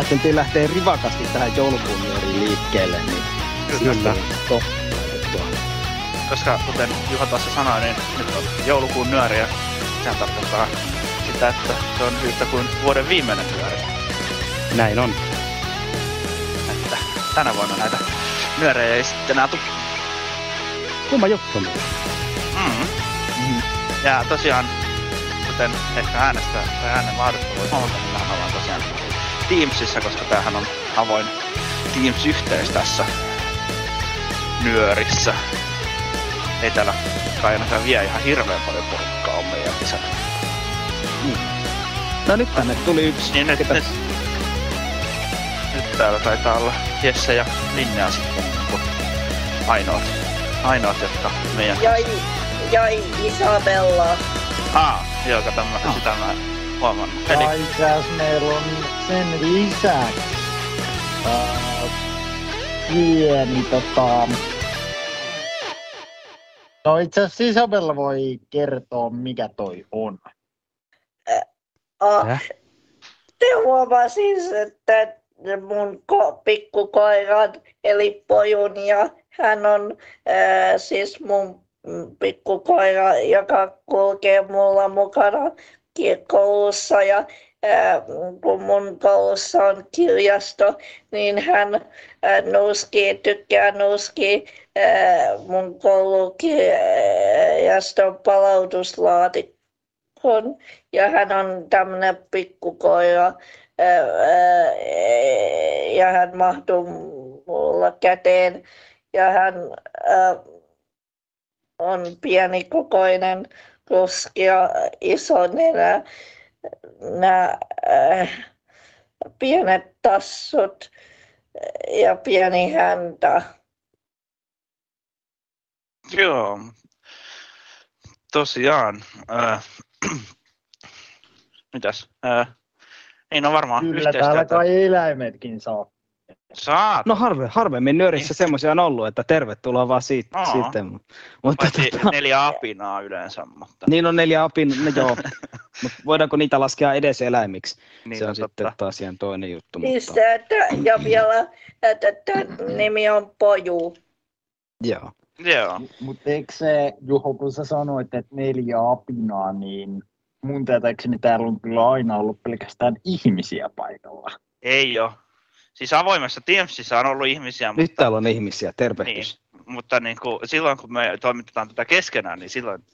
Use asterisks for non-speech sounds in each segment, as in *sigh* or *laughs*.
Päätettiin lähteä rivakasti tähän joulukuun liikkeelle, niin Kyllä. Koska kuten Juha tuossa sanoi, niin nyt on joulukuun nyöriä. Sehän tarkoittaa sitä, että se on yhtä kuin vuoden viimeinen nyöri. Näin on. Että tänä vuonna näitä nyörejä ei sitten enää tule. Kumma juttu. Mm. Ja tosiaan, kuten ehkä äänestä tai äänen laadusta voi huomata, Teamsissa, koska tämähän on avoin Teams-yhteys tässä nyörissä. Ei täällä kai ainakaan vie ihan hirveän paljon porukkaa on meidän kesällä. No nyt tänne tuli yksi. Niin nyt, ketä- nyt, nyt täällä taitaa olla Jesse ja Linnea sitten niin ainoat, ainoat, jotka meidän... Ja, ja Isabella. Ah, joo, kato, mä, sitä mä huomannut. Eli Ja itse asiassa meillä on sen lisäksi uh, pieni tota... No itse asiassa Isabella voi kertoa mikä toi on. Ah, Häh? te huomasin, että mun ko- pikkukoiran, eli pojun, ja hän on ää, siis mun pikkukoira, joka kulkee mulla mukana ki- koulussa, ja ää, kun mun koulussa on kirjasto, niin hän ää, nuuskii, tykkää nuuskii ää, mun koulukirjaston palautuslaatikkoon ja hän on tämmöinen pikkukoira ja hän mahtuu mulla käteen. Ja hän on pienikokoinen ruski ja iso nenä, nämä ää, pienet tassut ja pieni häntä. Joo. Tosiaan. Ää, *clears throat* mitäs? Ää, niin on varmaan Kyllä täällä kai eläimetkin saa. Saat. No harve, harvemmin nyörissä semmoisia on ollut, että tervetuloa vaan siitä Aa. sitten. Mutta tota, neljä apinaa yleensä, mutta niin on neljä apin, no joo. *laughs* Mutta voidaanko niitä laskea edes eläimiksi? niin se on totta. sitten taas ihan toinen juttu. Niin Mutta, ja vielä, että nimi on Poju. joo. Joo. Mutta eikö se, Juho, kun sä sanoit, että neljä apinaa, niin mun tietääkseni täällä on kyllä aina ollut pelkästään ihmisiä paikalla. Ei oo. Siis avoimessa Teamsissa on ollut ihmisiä, Nyt mutta, täällä on ihmisiä, tervehdys. mutta niin kuin, silloin kun me toimitetaan tätä keskenään, niin silloin,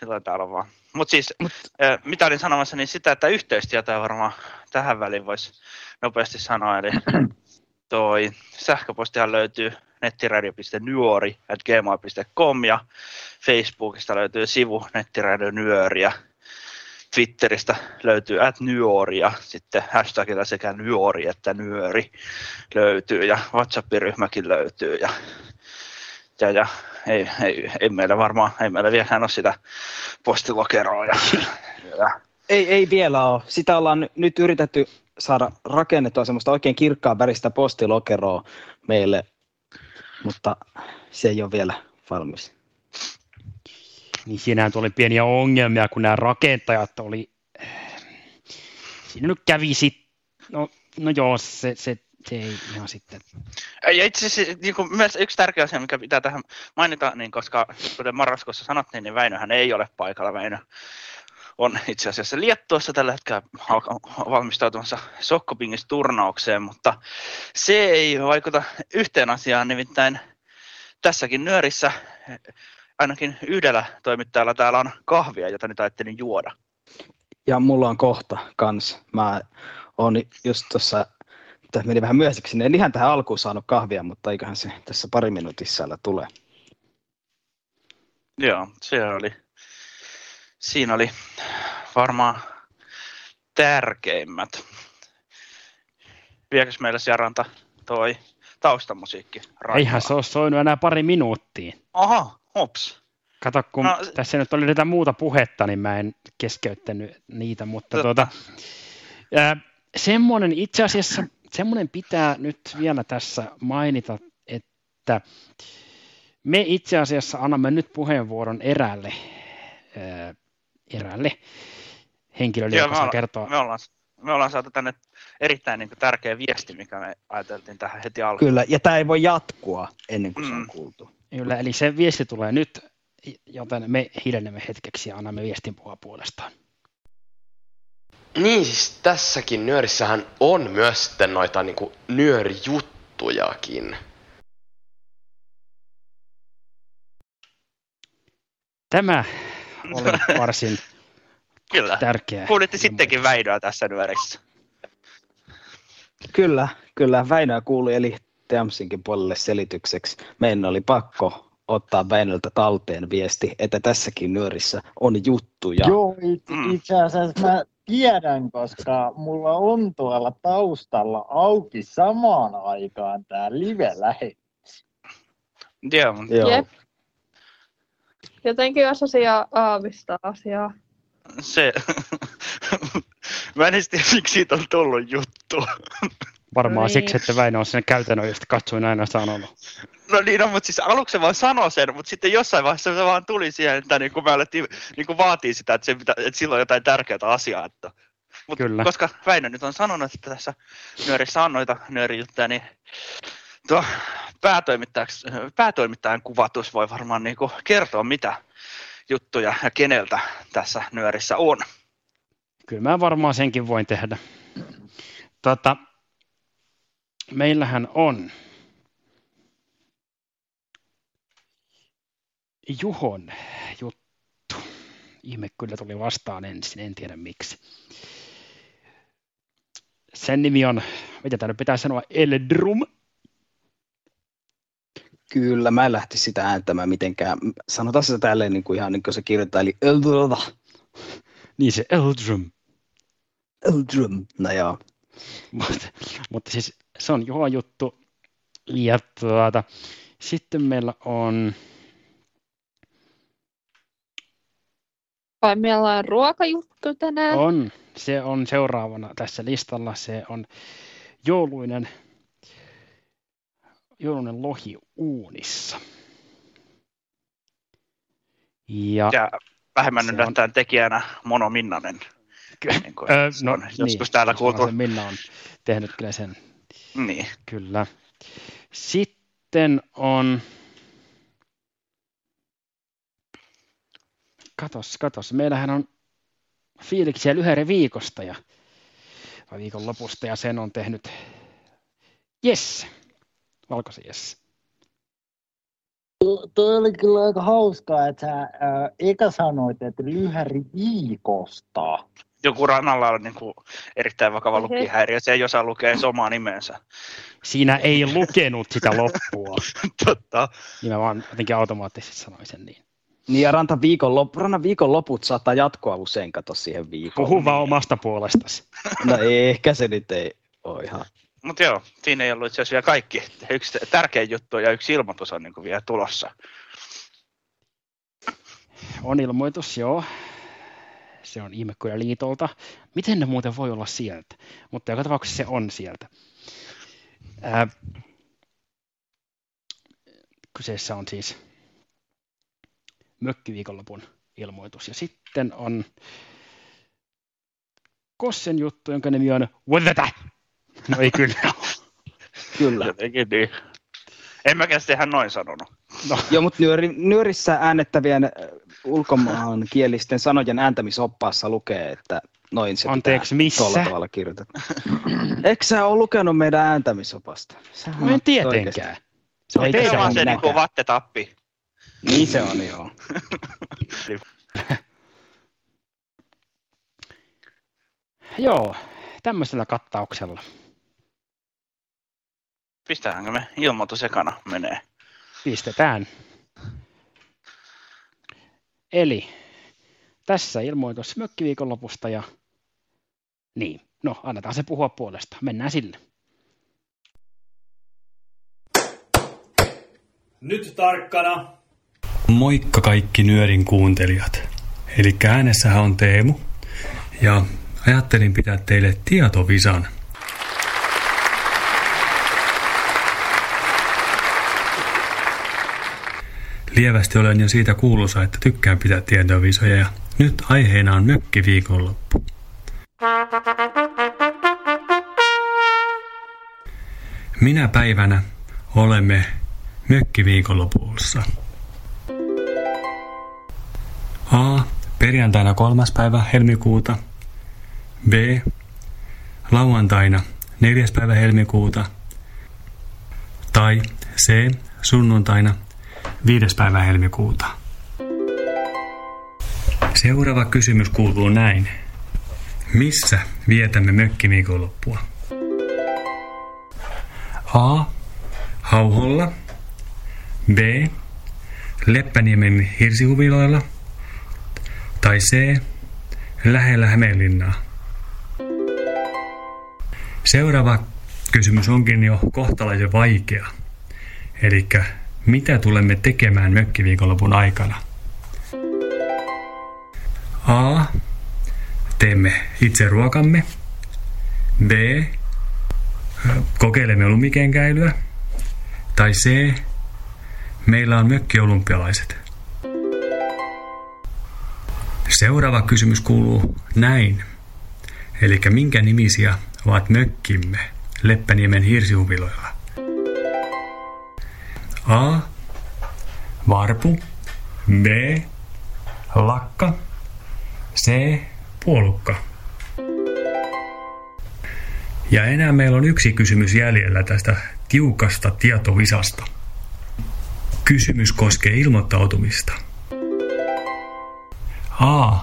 silloin täällä on vaan. Mutta siis, äh, mitä olin sanomassa, niin sitä, että yhteistyötä varmaan tähän väliin voisi nopeasti sanoa. Eli *clears throat* toi sähköpostihan löytyy nettiradio.nyori.gmail.com ja Facebookista löytyy sivu nettiradio.nyöri ja Twitteristä löytyy at ja sitten hashtagilla sekä nyori että nyöri löytyy ja WhatsApp-ryhmäkin löytyy ja, ja, ja ei, ei, ei, meillä varmaan, ei meillä vieläkään ole sitä postilokeroa ja, ja Ei, ei vielä ole. Sitä ollaan ny- nyt yritetty saada rakennettua semmoista oikein kirkkaan väristä postilokeroa meille, mutta se ei ole vielä valmis. Niin siinähän tuli pieniä ongelmia, kun nämä rakentajat oli siinä nyt kävi sit, no, no joo, se, se, se ei ihan sitten. Ja itse asiassa niin kuin myös yksi tärkeä asia, mikä pitää tähän mainita, niin koska kuten marraskuussa sanottiin, niin Väinöhän ei ole paikalla. Väinö on itse asiassa Liettuossa tällä hetkellä valmistautumassa Sokkopingis turnaukseen, mutta se ei vaikuta yhteen asiaan, nimittäin tässäkin nyörissä ainakin yhdellä toimittajalla täällä on kahvia, jota nyt ajattelin juoda. Ja mulla on kohta kans. Mä oon just tuossa, tämä meni vähän myöhäiseksi, en ihan tähän alkuun saanut kahvia, mutta eiköhän se tässä pari minuutissa tule. Joo, se oli, siinä oli varmaan tärkeimmät. Viekös meillä Jaranta toi taustamusiikki? Raimaa? Eihän se ole soinut enää pari minuuttia. Aha, hops. Kato, kun no, tässä nyt oli jotain muuta puhetta, niin mä en keskeyttänyt niitä, mutta tuota, ää, semmoinen itse asiassa, semmoinen pitää nyt vielä tässä mainita, että me itse asiassa annamme nyt puheenvuoron eräälle, ää, eräälle henkilölle, Joo, joka saa kertoa. Me ollaan, me ollaan saatu tänne erittäin niin kuin, tärkeä viesti, mikä me ajateltiin tähän heti alkuun. Kyllä, ja tämä ei voi jatkua ennen kuin mm. se on mm. kuultu. Kyllä, eli se viesti tulee nyt, joten me hiljennemme hetkeksi ja annamme viestin puhua puolestaan. Niin, siis tässäkin nyörissähän on myös sitten noita niinku nyörijuttujakin. Tämä oli varsin *laughs* Kyllä. tärkeä. Kuulitte sittenkin Väinöä tässä nyörissä. Kyllä, kyllä. Väinöä kuuli, eli Teamsinkin puolelle selitykseksi. Meidän oli pakko ottaa Väinöltä talteen viesti, että tässäkin nyörissä on juttuja. Joo, itse, mm. itse asiassa mä tiedän, koska mulla on tuolla taustalla auki samaan aikaan tämä live-lähetys. Joo. Joo. Jep. Jotenkin osasia aavistaa asiaa. Se, *laughs* mä en tiedä, miksi siitä on tullut juttu. Varmaan niin. siksi, että Väinö on sen käytännön, josta katsoin aina sanonut. No niin, no, mutta siis aluksi se vaan sanoi sen, mutta sitten jossain vaiheessa se vaan tuli siihen, että niin kuin me alettiin niin kuin vaatii sitä, että, se pitä, että sillä on jotain tärkeää asiaa. Että. Mut Kyllä. koska Väinö nyt on sanonut, että tässä nyörissä on noita nyörijuttuja, niin tuo päätoimittajan kuvatus voi varmaan niin kuin kertoa, mitä juttuja ja keneltä tässä nyörissä on. Kyllä mä varmaan senkin voin tehdä. Tota, meillähän on Juhon juttu. Ihme kyllä tuli vastaan ensin, en tiedä miksi. Sen nimi on, mitä täällä pitää sanoa, Eldrum. Kyllä, mä en lähti sitä ääntämään mitenkään. Sanotaan se tälleen niin kuin ihan niin kuin se kirjoittaa, eli Eldrum. *laughs* Niin se Eldrum. Eldrum, no joo. mutta, mutta siis se on Juhon juttu. Ja tuota, sitten meillä on Vai meillä on ruokajuttu tänään? On. Se on seuraavana tässä listalla. Se on jouluinen, jouluinen lohi uunissa. Ja, ja vähemmän nyt on... tekijänä Mono Minnanen. Niin kuin öö, no, on joskus niin, täällä kuultu. Minna on tehnyt kyllä sen. Niin. Kyllä. Sitten on Katos, katos. Meillähän on fiiliksiä lyhäri viikosta ja vai viikon lopusta ja sen on tehnyt Jesse, Valkoisen Jesse. Tuo oli kyllä aika hauskaa, että sä ää, eka sanoit, että lyhäri viikosta. Joku rannalla on niin kuin erittäin vakava lukihäiriö, se ei osaa lukea omaa nimensä. Siinä ei lukenut sitä loppua. *laughs* Totta. Niin mä vaan jotenkin automaattisesti sanoin sen niin. Niin ja Ranta viikon, lop, Rannan viikon loput saattaa jatkoa usein, kato siihen viikoon. Puhu vaan omasta puolestasi. No ehkä se nyt ei ole ihan. Mutta joo, siinä ei ollut itse asiassa vielä kaikki. Yksi tärkeä juttu ja yksi ilmoitus on niin kuin vielä tulossa. On ilmoitus, joo. Se on kyllä liitolta. Miten ne muuten voi olla sieltä? Mutta joka tapauksessa se on sieltä. Ää, kyseessä on siis mökkiviikonlopun ilmoitus. Ja sitten on Kossen juttu, jonka nimi on What the? No ei kyllä. Kyllä. Jotenkin niin. En mäkään sitä ihan noin sanonut. No, Joo, mutta nyöri, nyörissä äännettävien äh, ulkomaankielisten sanojen ääntämisoppaassa lukee, että noin se Anteeksi, pitää missä? tuolla tavalla kirjoiteta. *clears throat* Eikö sä ole lukenut meidän ääntämisopasta? Sähän no en tietenkään. oikeasti- Se on vaan on se niinku vattetappi. Niin se on, joo. *laughs* joo, tämmöisellä kattauksella. Pistäänkö me ilmoitus ekana menee? Pistetään. Eli tässä ilmoitus mökkiviikonlopusta ja niin, no annetaan se puhua puolesta. Mennään sille. Nyt tarkkana. Moikka kaikki Nyörin kuuntelijat. Eli äänessähän on Teemu. Ja ajattelin pitää teille tietovisan. Lievästi olen jo siitä kuuluisa, että tykkään pitää tietovisoja ja nyt aiheena on mökkiviikonloppu. Minä päivänä olemme mökkiviikonlopussa? A. Perjantaina kolmas päivä helmikuuta. B. Lauantaina neljäs päivä helmikuuta. Tai C. Sunnuntaina viides päivä helmikuuta. Seuraava kysymys kuuluu näin. Missä vietämme mökkiviikonloppua? A. Hauholla. B. Leppäniemen hirsihuviloilla. Tai C. Lähellä Hämeenlinnaa. Seuraava kysymys onkin jo kohtalaisen vaikea. Eli mitä tulemme tekemään mökkiviikonlopun aikana? A. Teemme itse ruokamme. B. Kokeilemme lumikenkäilyä. Tai C. Meillä on mökkiolympialaiset. Seuraava kysymys kuuluu näin. Eli minkä nimisiä ovat mökkimme Leppäniemen hirsihuviloilla? A. Varpu. B. Lakka. C. Puolukka. Ja enää meillä on yksi kysymys jäljellä tästä tiukasta tietovisasta. Kysymys koskee ilmoittautumista. A.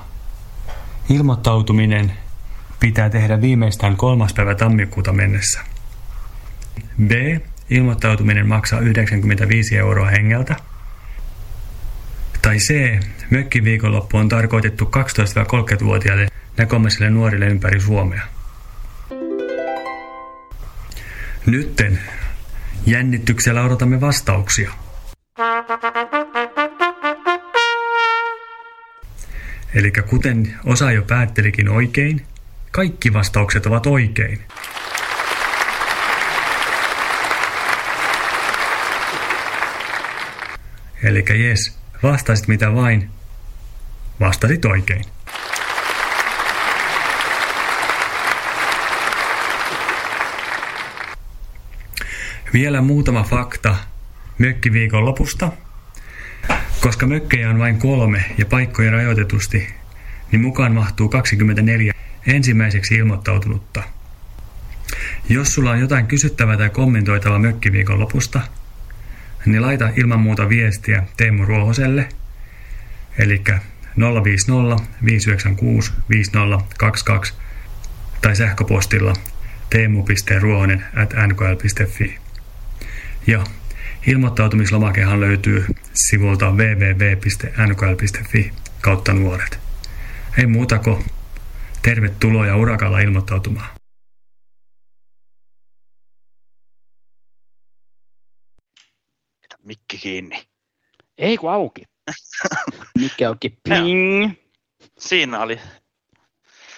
Ilmoittautuminen pitää tehdä viimeistään kolmas päivä tammikuuta mennessä. B. Ilmoittautuminen maksaa 95 euroa hengeltä. Tai C. Mökkiviikonloppu on tarkoitettu 12-30-vuotiaille näkomaisille nuorille ympäri Suomea. Nytten jännityksellä odotamme vastauksia. Eli kuten osa jo päättelikin oikein, kaikki vastaukset ovat oikein. Eli jes, vastasit mitä vain, vastasit oikein. Vielä muutama fakta mökkiviikon lopusta. Koska mökkejä on vain kolme ja paikkoja rajoitetusti, niin mukaan mahtuu 24 ensimmäiseksi ilmoittautunutta. Jos sulla on jotain kysyttävää tai kommentoitavaa mökkiviikon lopusta, niin laita ilman muuta viestiä Teemu Ruohoselle, eli 050 596 5022 tai sähköpostilla teemu.ruohonen at nkl.fi. Ja ilmoittautumislomakehan löytyy sivulta www.nkl.fi kautta nuoret. Ei muuta kuin tervetuloa ja urakalla ilmoittautumaan. Mikki kiinni. Ei kun auki. *laughs* Mikä onkin ping. Siinä oli,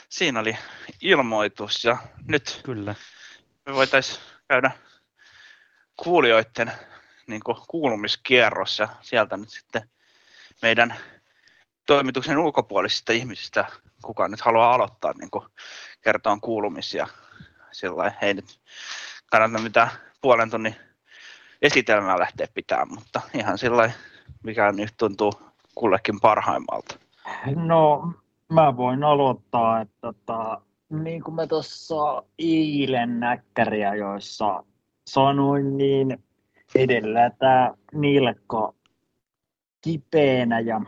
siinä oli ilmoitus ja nyt Kyllä. me voitaisiin käydä kuulijoiden niin kuulumiskierros ja sieltä nyt sitten meidän toimituksen ulkopuolisista ihmisistä, kuka nyt haluaa aloittaa niin kertoa kuulumisia. Sillä ei nyt kannata mitään puolen tunnin esitelmää lähteä pitämään, mutta ihan sillä mikä nyt tuntuu kullekin parhaimmalta. No, mä voin aloittaa, että tota, niin kuin mä tuossa eilen näkkäriä, joissa sanoin, niin edellä tämä nilkko kipeänä ja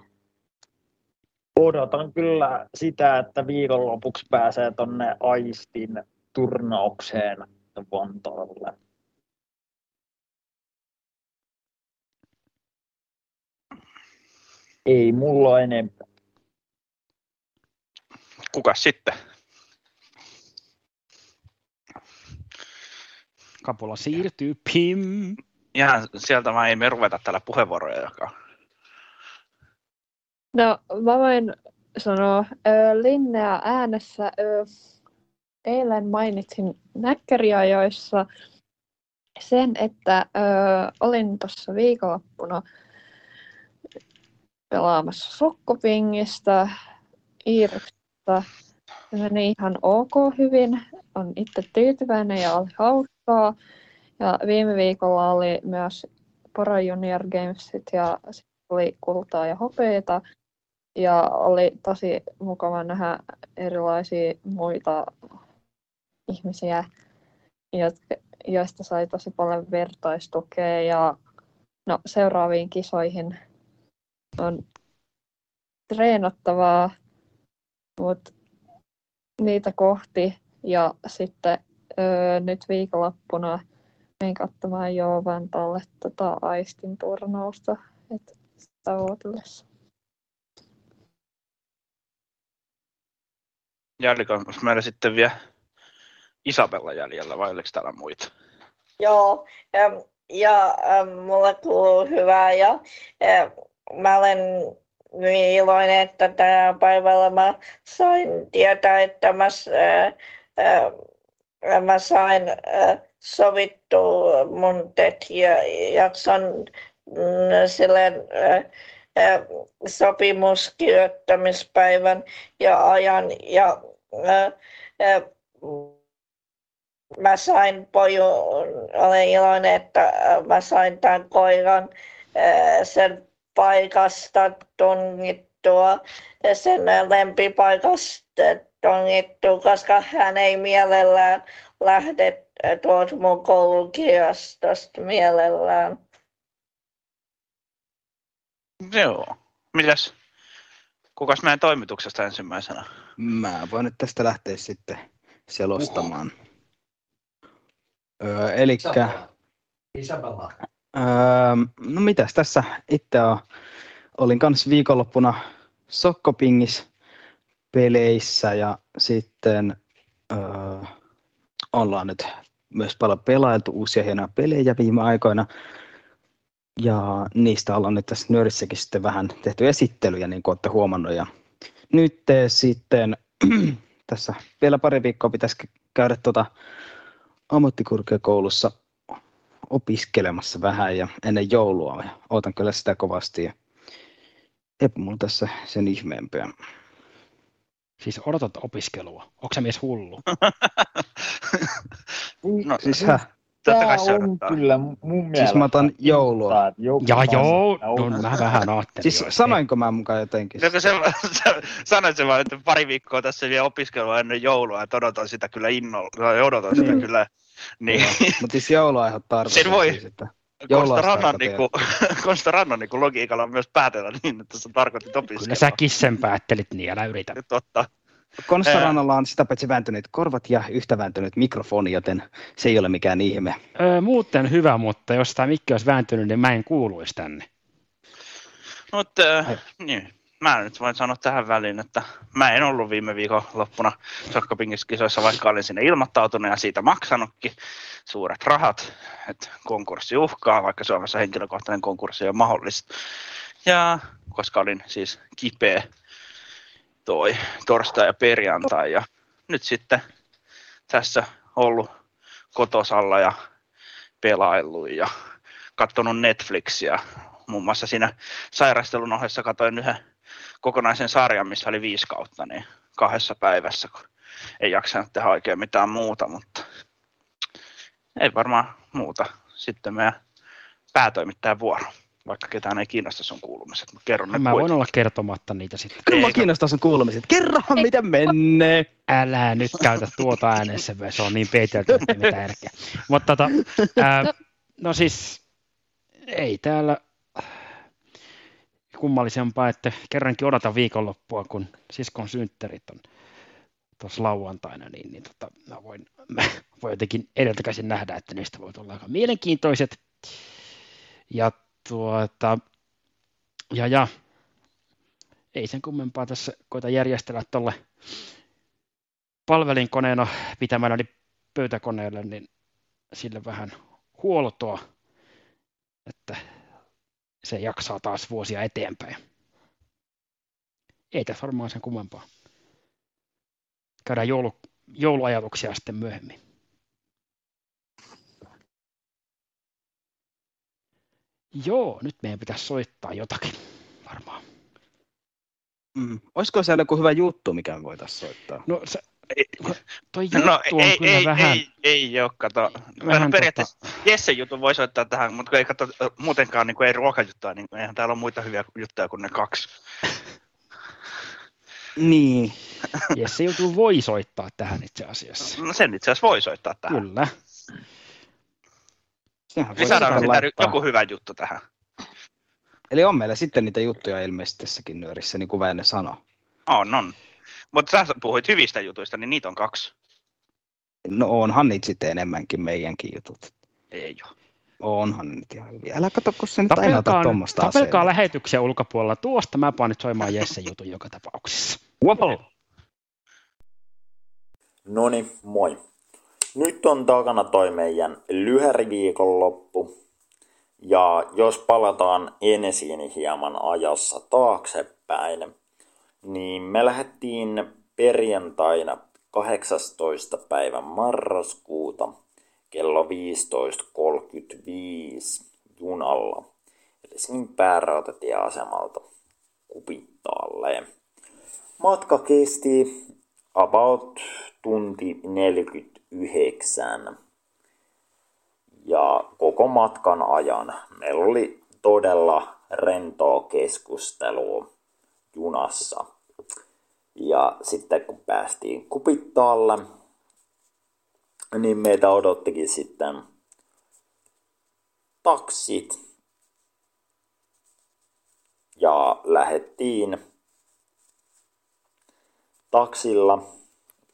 odotan kyllä sitä, että viikonlopuksi pääsee tonne Aistin turnaukseen Vontoolle. Ei mulla enempää. Kuka sitten? Kapula siirtyy, pim. Ihan sieltä mä ei me ruveta tällä puheenvuoroja jakaa. No, mä voin sanoa ö, Linnea äänessä. Ö, eilen mainitsin näkkäriajoissa sen, että ö, olin tuossa viikonloppuna pelaamassa sokkopingistä, Iiruksesta. Se meni ihan ok hyvin. On itse tyytyväinen ja oli hauskaa. Ja viime viikolla oli myös Pora Junior Gamesit ja oli kultaa ja hopeita. Ja oli tosi mukava nähdä erilaisia muita ihmisiä, jotka, joista sai tosi paljon vertaistukea. Ja no, seuraaviin kisoihin on treenattavaa, mutta niitä kohti. Ja sitten öö, nyt viikonloppuna menin katsomaan jo Vantaalle tota Aistin turnausta, että sitä ootellessa. Jäljellä on meillä sitten vielä Isabella jäljellä, vai oliko täällä muita? Joo, ja, ja mulle kuuluu hyvää ja äh, mä olen hyvin iloinen, että tänä päivällä mä sain tietää, että mä, äh, mä sain äh, sovittua mun jakson mm, silleen äh, sopimuskirjoittamispäivän ja ajan ja äh, äh, mä sain poju, olen iloinen, että mä sain tämän koiran sen paikasta tungittua, sen lempipaikasta tungittua, koska hän ei mielellään lähde tuolta mun koulukirjastosta mielellään. Joo. Mitäs? Kukas meidän toimituksesta ensimmäisenä? Mä voin nyt tästä lähteä sitten selostamaan. Öö, elikkä, Isabella. Öö, no mitäs tässä itse on, olin kanssa viikonloppuna Sokkopingis peleissä ja sitten öö, ollaan nyt myös paljon pelailtu uusia hienoja pelejä viime aikoina. Ja niistä ollaan nyt tässä nörissäkin sitten vähän tehty esittelyjä, niin kuin olette huomannut. Ja nyt sitten *clears throat* tässä vielä pari viikkoa pitäisi käydä tuota ammattikorkeakoulussa opiskelemassa vähän ja ennen joulua. Ja ootan kyllä sitä kovasti. Ja eipä mulla tässä sen ihmeempiä. Siis odotat opiskelua. Onko se mies hullu? *laughs* No, Siis hä? totta Tää kai se on kyllä mun mielestä. Siis mä otan joulua. Ja joo, on- no mä vähän *laughs* ajattelin. Siis jo, sanoinko mä mukaan jotenkin? Joko se, *laughs* se, sanoit se vaan, että pari viikkoa tässä vielä opiskelua ennen joulua, että odotan sitä kyllä innolla, odotan sitä Niin. kyllä. *laughs* Niin, Mutta siis joulu aiheuttaa. Sen voi- Siis, että Konsta Rannan, niinku, *laughs* niinku logiikalla on myös päätellä niin, että sä tarkoitit Kyllä opiskelua. säkin sen päättelit, niin älä yritä. Totta. Konsta Ää. Rannalla on sitä paitsi vääntyneet korvat ja yhtä vääntynyt mikrofoni, joten se ei ole mikään ihme. Öö, muuten hyvä, mutta jos tämä mikki olisi vääntynyt, niin mä en kuuluisi tänne. Mutta Ai. niin, mä nyt voin sanoa tähän väliin, että mä en ollut viime viikon loppuna Sokkopingiskisoissa, vaikka olin sinne ilmoittautunut ja siitä maksanutkin suuret rahat, että konkurssi uhkaa, vaikka Suomessa henkilökohtainen konkurssi on mahdollista. Ja koska olin siis kipeä toi torstai ja perjantai ja nyt sitten tässä ollut kotosalla ja pelaillut ja katsonut Netflixiä. Muun muassa siinä sairastelun ohessa katsoin yhden kokonaisen sarjan, missä oli viisi kautta, niin kahdessa päivässä, kun ei jaksanut tehdä oikein mitään muuta, mutta ei varmaan muuta. Sitten meidän päätoimittajan vuoro, vaikka ketään ei kiinnosta sun kuulumiset, mutta kerron ne Mä voin kuitenkin. olla kertomatta niitä sitten. Kyllä mä Ei, kiinnostaa sun kuulumiset. Kerrohan, miten menee. Älä nyt käytä tuota äänessä, se on niin peitelty, että mitä järkeä. Mutta tota, ää, *laughs* no siis, ei täällä kummallisempaa, että kerrankin odotan viikonloppua, kun siskon synttärit on tuossa lauantaina, niin, niin tota, mä voin, mä voin jotenkin edeltäkäsin nähdä, että niistä voi tulla aika mielenkiintoiset. Ja tuota, ja, ja ei sen kummempaa tässä koita järjestellä tuolle palvelinkoneena pitämälläni pöytäkoneelle, niin sille vähän huoltoa, että se jaksaa taas vuosia eteenpäin. Ei tässä varmaan sen kummempaa. Käydään joulu, jouluajatuksia sitten myöhemmin. Joo, nyt meidän pitäisi soittaa jotakin varmaan. Mm. Olisiko siellä joku hyvä juttu, mikä me voitaisiin soittaa? No se, toi juttu No on ei, kyllä ei, vähän... ei, ei ole, kato. Vähän no, periaatteessa Jesse jutun voi soittaa tähän, mutta ei kato, muutenkaan niin kuin ei ruokajuttua, niin eihän täällä ole muita hyviä juttuja kuin ne kaksi. Niin. *laughs* Jesse joutuu voi soittaa tähän itse asiassa. No sen itse asiassa voi soittaa tähän. Kyllä. Sehän Eli voisi saadaan sitä joku hyvä juttu tähän. Eli on meillä sitten niitä juttuja ilmeisesti tässäkin nyörissä, niin kuin Väinö sanoi. On, on. Mutta sä puhuit hyvistä jutuista, niin niitä on kaksi. No onhan niitä sitten enemmänkin meidänkin jutut. Ei ole. Onhan niitä ihan hyviä. Älä kato, kun se nyt aina Tapelkaa, ottaa tuommoista tapelkaa aseella. lähetyksen ulkopuolella. Tuosta mä panen nyt soimaan Jesse jutun joka tapauksessa. Wobble. Noni, moi. Nyt on takana toi meidän lyhäriviikonloppu. Ja jos palataan ensin hieman ajassa taaksepäin, niin me lähdettiin perjantaina 18. päivän marraskuuta kello 15.35 junalla Helsingin päärautatieasemalta Kupittaalle. Matka kesti about tunti 49. Ja koko matkan ajan meillä oli todella rentoa keskustelua junassa. Ja sitten kun päästiin Kupittaalle, niin meitä odottikin sitten taksit. Ja lähettiin taksilla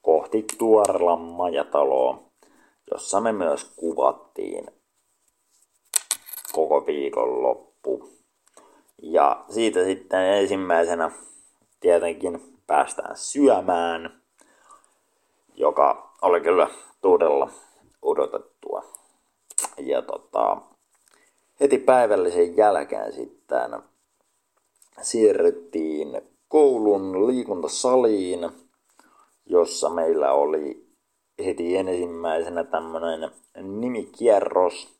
kohti Tuorelan majataloa, jossa me myös kuvattiin koko viikon loppu. Ja siitä sitten ensimmäisenä tietenkin päästään syömään, joka oli kyllä todella odotettua. Ja tota, heti päivällisen jälkeen sitten siirryttiin koulun liikuntasaliin, jossa meillä oli heti ensimmäisenä tämmöinen nimikierros,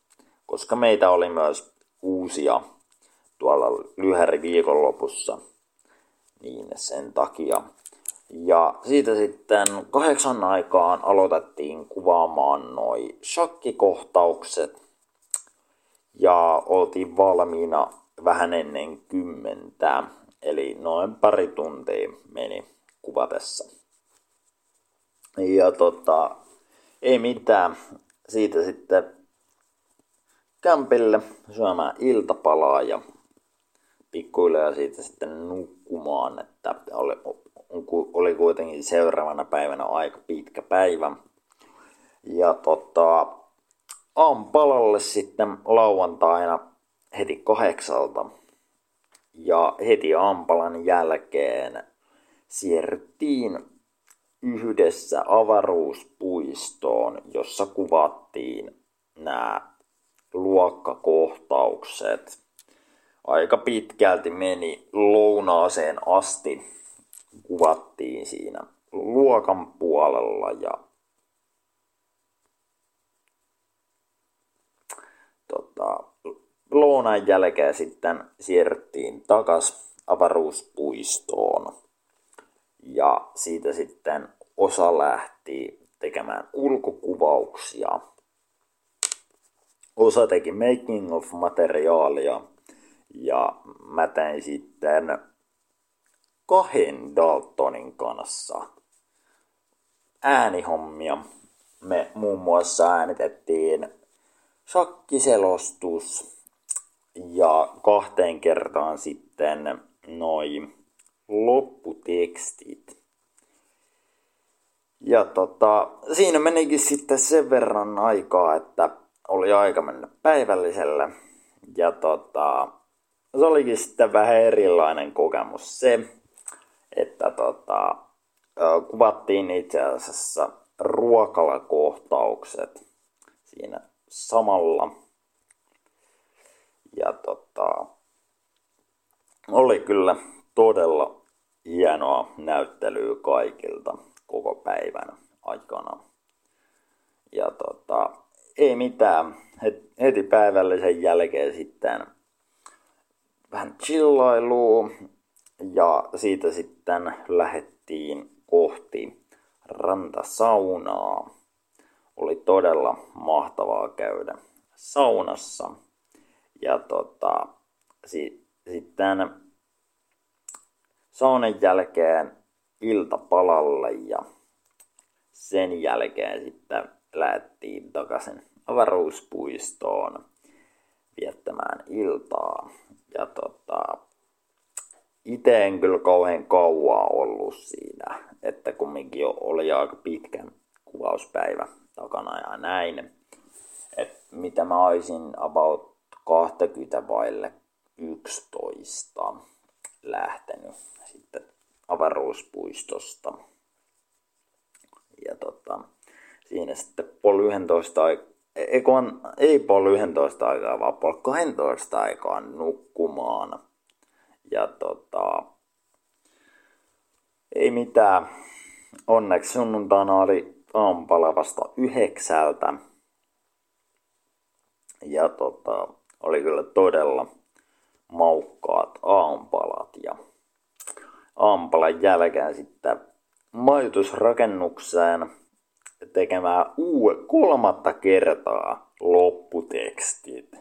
koska meitä oli myös uusia tuolla lyhäri viikonlopussa, niin sen takia. Ja siitä sitten kahdeksan aikaan aloitettiin kuvaamaan noi shakkikohtaukset ja oltiin valmiina vähän ennen kymmentä, eli noin pari tuntia meni kuvatessa. Ja tota, ei mitään, siitä sitten kämpille syömään iltapalaa ja pikkuhiljaa siitä sitten nukkumaan, että oli, oli kuitenkin seuraavana päivänä aika pitkä päivä. Ja tota, aamupalalle sitten lauantaina heti kahdeksalta. Ja heti aampalan jälkeen siirryttiin yhdessä avaruuspuistoon, jossa kuvattiin nämä luokkakohtaukset. Aika pitkälti meni lounaaseen asti. Kuvattiin siinä luokan puolella ja tota, lounaan jälkeen sitten siirryttiin takas avaruuspuistoon. Ja siitä sitten osa lähti tekemään ulkokuvauksia. Osa teki making of materiaalia ja mä tein sitten kahden Daltonin kanssa äänihommia. Me muun muassa äänitettiin shakkiselostus ja kahteen kertaan sitten noin lopputekstit. Ja tota, siinä menikin sitten sen verran aikaa, että oli aika mennä päivälliselle. Ja tota, se olikin sitten vähän erilainen kokemus se, että tota, kuvattiin itse asiassa ruokalakohtaukset siinä samalla. Ja tota, oli kyllä todella hienoa näyttelyä kaikilta koko päivän aikana. Ja tota, ei mitään. Heti päivällisen jälkeen sitten vähän chillailua ja siitä sitten lähettiin kohti rantasaunaa. Oli todella mahtavaa käydä saunassa. Ja tota, si- sitten saunan jälkeen iltapalalle ja sen jälkeen sitten lähdettiin takaisin avaruuspuistoon viettämään iltaa. Ja tota, itse en kyllä kauhean kauaa ollut siinä, että kumminkin oli aika pitkän kuvauspäivä takana ja näin. Et mitä mä olisin about 20 vaille 11 lähtenyt sitten avaruuspuistosta. Ja tota, siinä sitten puoli 11 ei, kun, ei puoli 11 aikaa, vaan puoli 12 aikaa nukkumaan. Ja tota, ei mitään. Onneksi sunnuntaina oli aamupala vasta yhdeksältä. Ja tota, oli kyllä todella maukkaat aamupalat. Ja aamupalan jälkeen sitten majoitusrakennukseen tekemään uu, kolmatta kertaa lopputekstit.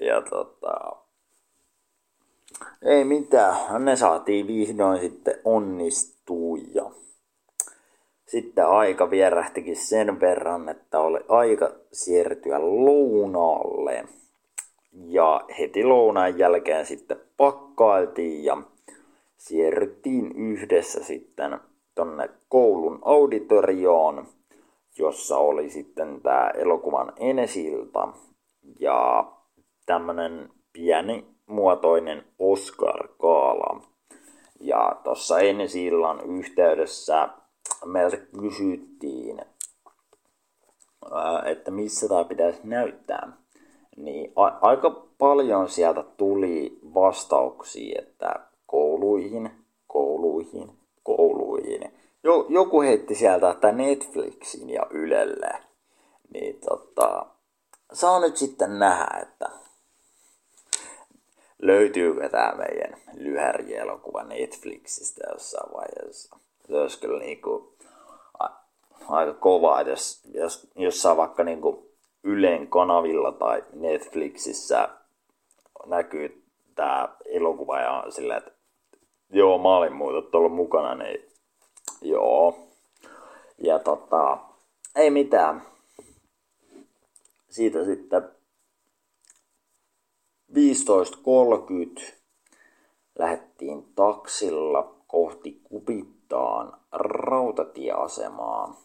Ja tota, ei mitään, ne saatiin vihdoin sitten onnistua ja sitten aika vierähtikin sen verran, että oli aika siirtyä lounaalle. Ja heti lounaan jälkeen sitten pakkailtiin ja siirryttiin yhdessä sitten tonne koulun auditorioon, jossa oli sitten tämä elokuvan enesilta ja tämmönen pieni muotoinen Oscar-kaala. Ja tuossa enesillan yhteydessä meiltä kysyttiin, että missä tämä pitäisi näyttää. Niin a- aika paljon sieltä tuli vastauksia, että kouluihin, kouluihin, kouluihin. Jo, joku heitti sieltä, että Netflixin ja Ylelle. Niin tota, saa nyt sitten nähdä, että löytyykö tämä meidän lyhärielokuva Netflixistä jossain vaiheessa. Se olisi kyllä niinku aika kovaa, jos, jos jossain vaikka niinku Ylen kanavilla tai Netflixissä näkyy tämä elokuva ja sillä, että joo, mä olin muuta ollut mukana, niin joo. Ja tota, ei mitään. Siitä sitten 15.30 lähdettiin taksilla kohti Kupittaan rautatieasemaa.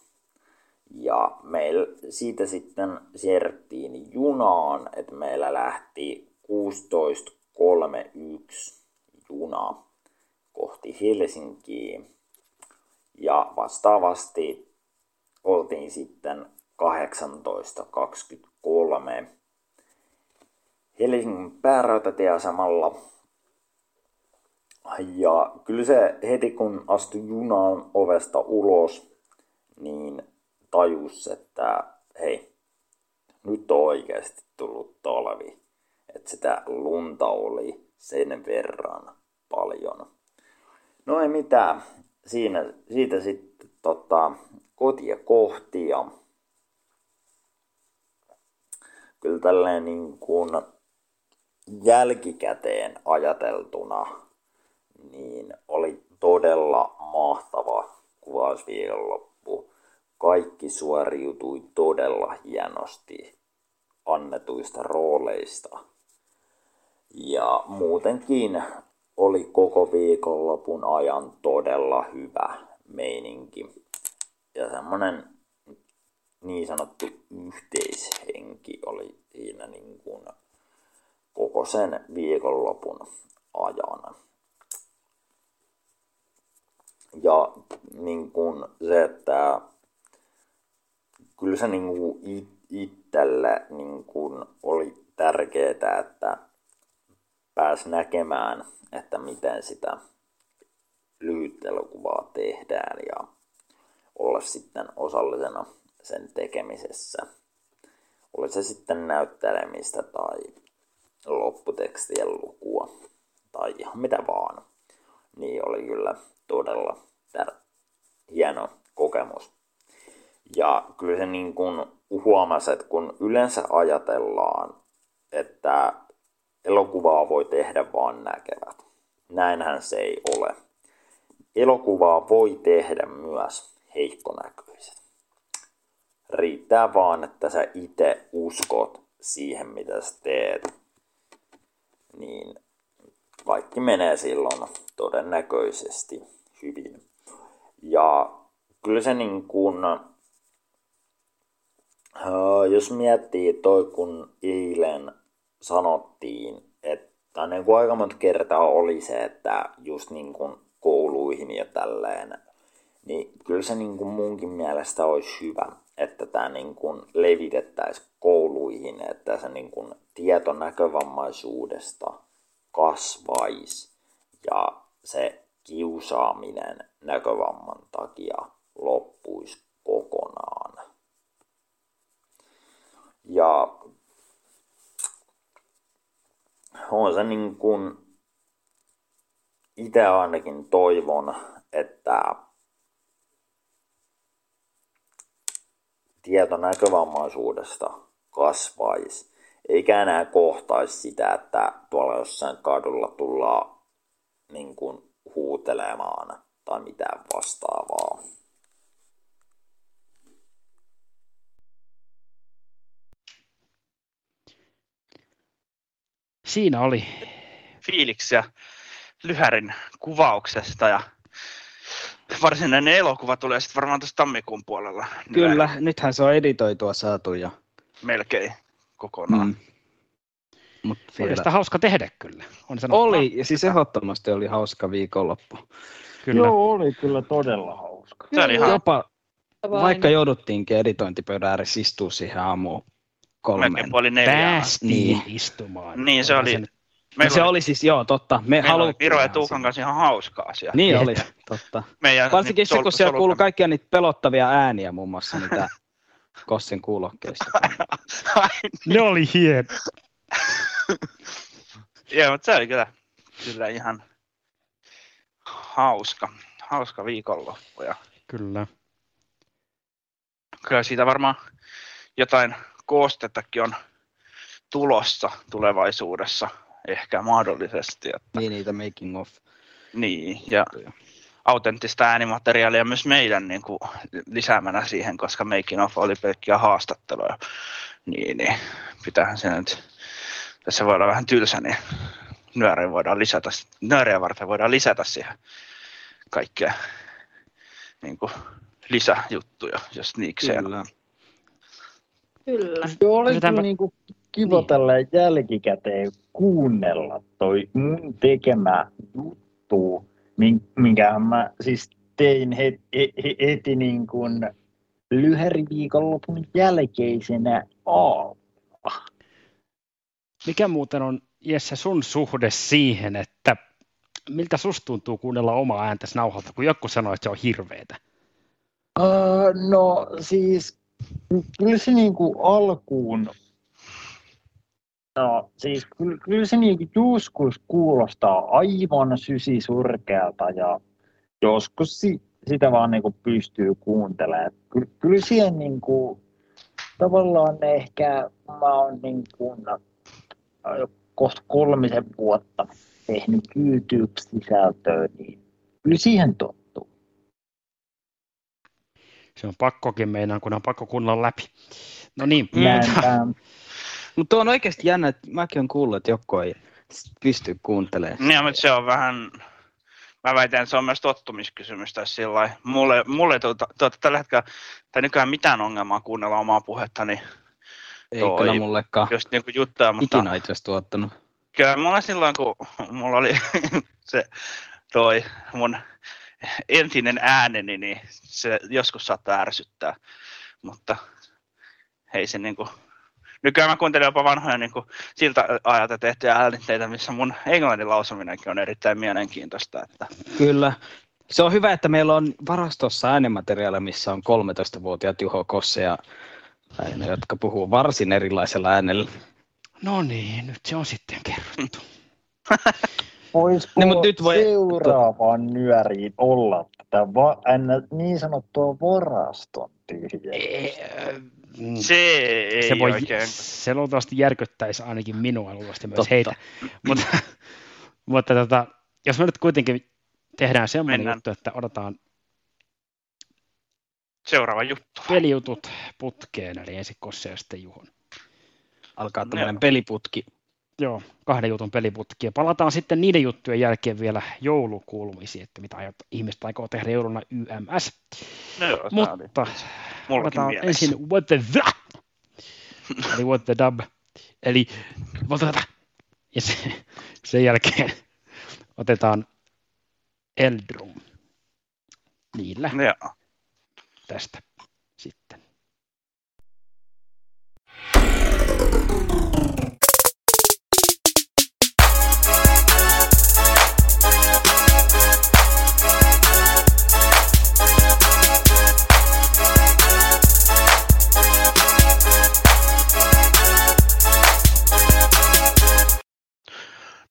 Ja meillä siitä sitten siirrettiin junaan, että meillä lähti 16.31 juna kohti Helsinkiä. Ja vastaavasti oltiin sitten 18.23 Helsingin päärautatieasemalla. Ja kyllä se heti kun astui junan ovesta ulos, niin tajus, että hei, nyt on oikeasti tullut talvi. Että sitä lunta oli sen verran paljon. No ei mitään. Siinä, siitä sitten tota, kotia kohti ja kyllä tälleen niin kuin jälkikäteen ajateltuna niin oli todella mahtava kuvausviikonloppu. Kaikki suoriutui todella hienosti annetuista rooleista. Ja muutenkin oli koko viikonlopun ajan todella hyvä meininki. Ja semmonen niin sanottu yhteishenki oli siinä niin kuin koko sen viikonlopun ajan. Ja niin kuin se, että kyllä se niin kuin itselle niin kuin oli tärkeää, että pääs näkemään, että miten sitä elokuvaa tehdään ja olla sitten osallisena sen tekemisessä. Oli se sitten näyttelemistä tai lopputekstien lukua tai ihan mitä vaan. Niin oli kyllä todella tär- hieno kokemus. Ja kyllä se niin kuin huomasi, että kun yleensä ajatellaan, että elokuvaa voi tehdä vaan näkevät. Näinhän se ei ole. Elokuvaa voi tehdä myös heikkonäköiset. Riittää vaan, että sä itse uskot siihen, mitä sä teet. Niin kaikki menee silloin todennäköisesti hyvin. Ja kyllä se niin kuin, jos miettii toi kun eilen sanottiin, että niin kuin aika monta kertaa oli se, että just niin kuin kouluihin ja tälleen, niin kyllä se niin kuin munkin mielestä olisi hyvä, että tämä niin kuin levitettäisiin kouluihin, että se niin kuin tieto näkövammaisuudesta kasvaisi ja se kiusaaminen näkövamman takia loppuisi kokonaan. Ja on se niin kuin itse ainakin toivon, että tieto näkövammaisuudesta kasvaisi, eikä enää kohtaisi sitä, että tuolla jossain kadulla tullaan niin kuin huutelemaan tai mitään vastaavaa. Siinä oli fiiliksiä Lyhärin kuvauksesta ja varsinainen elokuva tulee sitten varmaan tuossa tammikuun puolella. Kyllä, Lyhärin. nythän se on editoitua saatu ja... Melkein kokonaan. Mm. Mut vielä... Oli sitä hauska tehdä kyllä. On oli, ja siis ehdottomasti oli hauska viikonloppu. Kyllä. Joo, oli kyllä todella hauska. Se oli ihan... Jopa, vaikka jouduttiinkin editointipöydän ääressä istua siihen aamuun kolmeen. puoli. Päästiin niin. istumaan. Niin, se oli. Meillä se oli, oli siis, joo, totta. Me haluttiin. Miro ja Tuukan kanssa ihan hauska asia. Niin Jep. oli, totta. Meidän, Varsinkin se, kun siellä kuului kaikkia niitä pelottavia ääniä muun muassa, mitä *laughs* Kossin kuulokkeista. ne oli hieno. joo, mutta se oli kyllä, kyllä ihan hauska, hauska viikonloppu. Ja kyllä. Kyllä siitä varmaan jotain koostettakin on tulossa tulevaisuudessa ehkä mahdollisesti. Että... Niin, niitä making of. Niin, ja autenttista äänimateriaalia myös meidän niin kuin, lisäämänä siihen, koska making of oli pelkkiä haastatteluja. Niin, niin pitäähän se nyt, tässä voi olla vähän tylsä, niin nyöreä voidaan lisätä, nyöreä varten voidaan lisätä siihen kaikkea niin kuin, lisäjuttuja, jos niikseen. Kyllä. Kyllä. Joo, oli kyllä niin kuin kiva niin. tällä jälkikäteen kuunnella toi mun tekemä juttu, minkä mä siis tein heti, heti niin kuin lyhäriviikonlopun jälkeisenä aamuna. Mikä muuten on, Jesse, sun suhde siihen, että miltä susta tuntuu kuunnella omaa ääntäsi nauhalta, kun joku sanoo, että se on hirveetä? Uh, no siis kyllä se niin kuin alkuun, no siis kyllä, kyllä se niin kuin joskus kuulostaa aivan sysisurkealta ja joskus si, sitä vaan niin kuin pystyy kuuntelemaan. Kyllä, kyllä siihen niin kuin, tavallaan ehkä mä oon niin kuin, kohta kolmisen vuotta tehnyt YouTube-sisältöä, niin kyllä siihen tottuu. Se on pakkokin meinaan, kun on pakko kuunnella läpi. No niin. Mutta on oikeasti jännä, että mäkin olen kuullut, että joku ei pysty kuuntelemaan. Niin, mutta se on vähän, mä väitän, että se on myös tottumiskysymys tässä sillä Mulle, mulle tuota, tuota, tällä hetkellä, tai nykyään mitään ongelmaa kuunnella omaa puhetta, niin ei toi, kyllä mullekaan. Just niin kuin juttuja, mutta... Ikinä itse tuottanut. Kyllä mulla silloin, kun mulla oli *laughs* se toi mun entinen ääneni, niin se joskus saattaa ärsyttää. Mutta hei se niinku nykyään mä kuuntelen jopa vanhoja niin kuin, siltä ajalta tehtyjä äänitteitä, missä mun englannin lausuminenkin on erittäin mielenkiintoista. Että... Kyllä. Se on hyvä, että meillä on varastossa äänemateriaalia, missä on 13-vuotiaat Juho Kosse ja Aina, jotka puhuu varsin erilaisella äänellä. No niin, nyt se on sitten kerrottu. *laughs* Voisiko niin, mutta nyt voi... seuraavaan nyöriin olla tätä va- niin sanottua varaston. Se ei se voi, oikein. Se luultavasti järkyttäisi ainakin minua luultavasti myös Totta. heitä. mutta *laughs* mutta tota, jos me nyt kuitenkin tehdään semmoinen Mennään. juttu, että odotetaan seuraava juttu. Pelijutut putkeen, eli ensin Kosse ja sitten Juhon. Alkaa tämmöinen peliputki. Joo, kahden jutun peliputki. Ja palataan sitten niiden juttujen jälkeen vielä joulukulmisiin, että mitä aiot, ihmiset aikoo tehdä jouluna YMS. No joo, Mutta otetaan ensin What the the, eli What the Dub, eli What the, ja sen, sen jälkeen otetaan Eldrum niillä Joo. tästä sitten.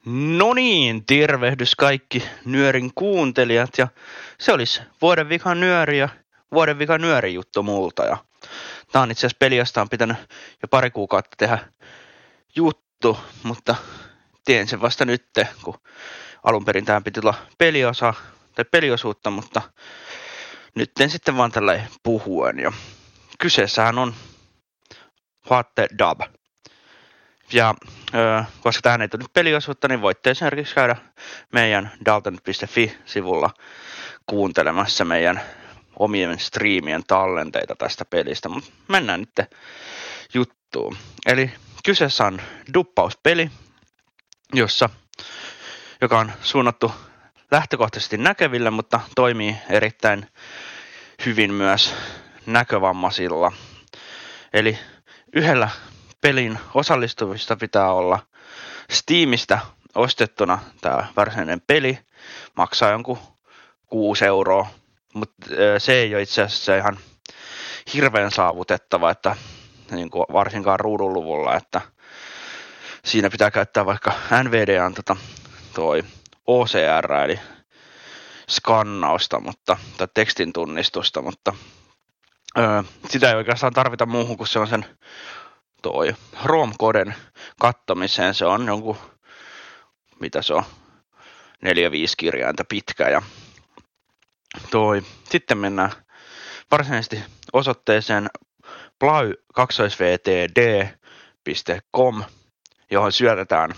No niin, tervehdys kaikki Nyörin kuuntelijat. Ja se olisi vuoden vika nyöri ja vuoden vika nyöri juttu multa. Ja tää on itse asiassa peliasta on pitänyt jo pari kuukautta tehdä juttu, mutta teen sen vasta nyt, kun alun perin tähän piti olla peliosa tai peliosuutta, mutta nyt sitten vaan tällä puhuen. Ja kyseessähän on What the Dub. Ja ö, koska tähän ei tullut peliosuutta, niin voitte esimerkiksi käydä meidän dalton.fi-sivulla kuuntelemassa meidän omien striimien tallenteita tästä pelistä. Mutta mennään nyt juttuun. Eli kyseessä on duppauspeli, jossa, joka on suunnattu lähtökohtaisesti näkeville, mutta toimii erittäin hyvin myös näkövammaisilla. Eli yhdellä pelin osallistuvista pitää olla Steamista ostettuna tämä varsinainen peli, maksaa jonkun 6 euroa, mutta se ei ole itse asiassa ihan hirveän saavutettava, että niin kuin varsinkaan ruudunluvulla, että siinä pitää käyttää vaikka NVDAn tota, toi OCR, eli skannausta, mutta, tai tekstin tunnistusta, mutta öö, sitä ei oikeastaan tarvita muuhun kuin se on sen toi Chrome-koden kattamiseen. Se on jonkun, mitä se on, neljä viisi kirjainta pitkä ja toi. Sitten mennään varsinaisesti osoitteeseen ply2vtd.com, johon syötetään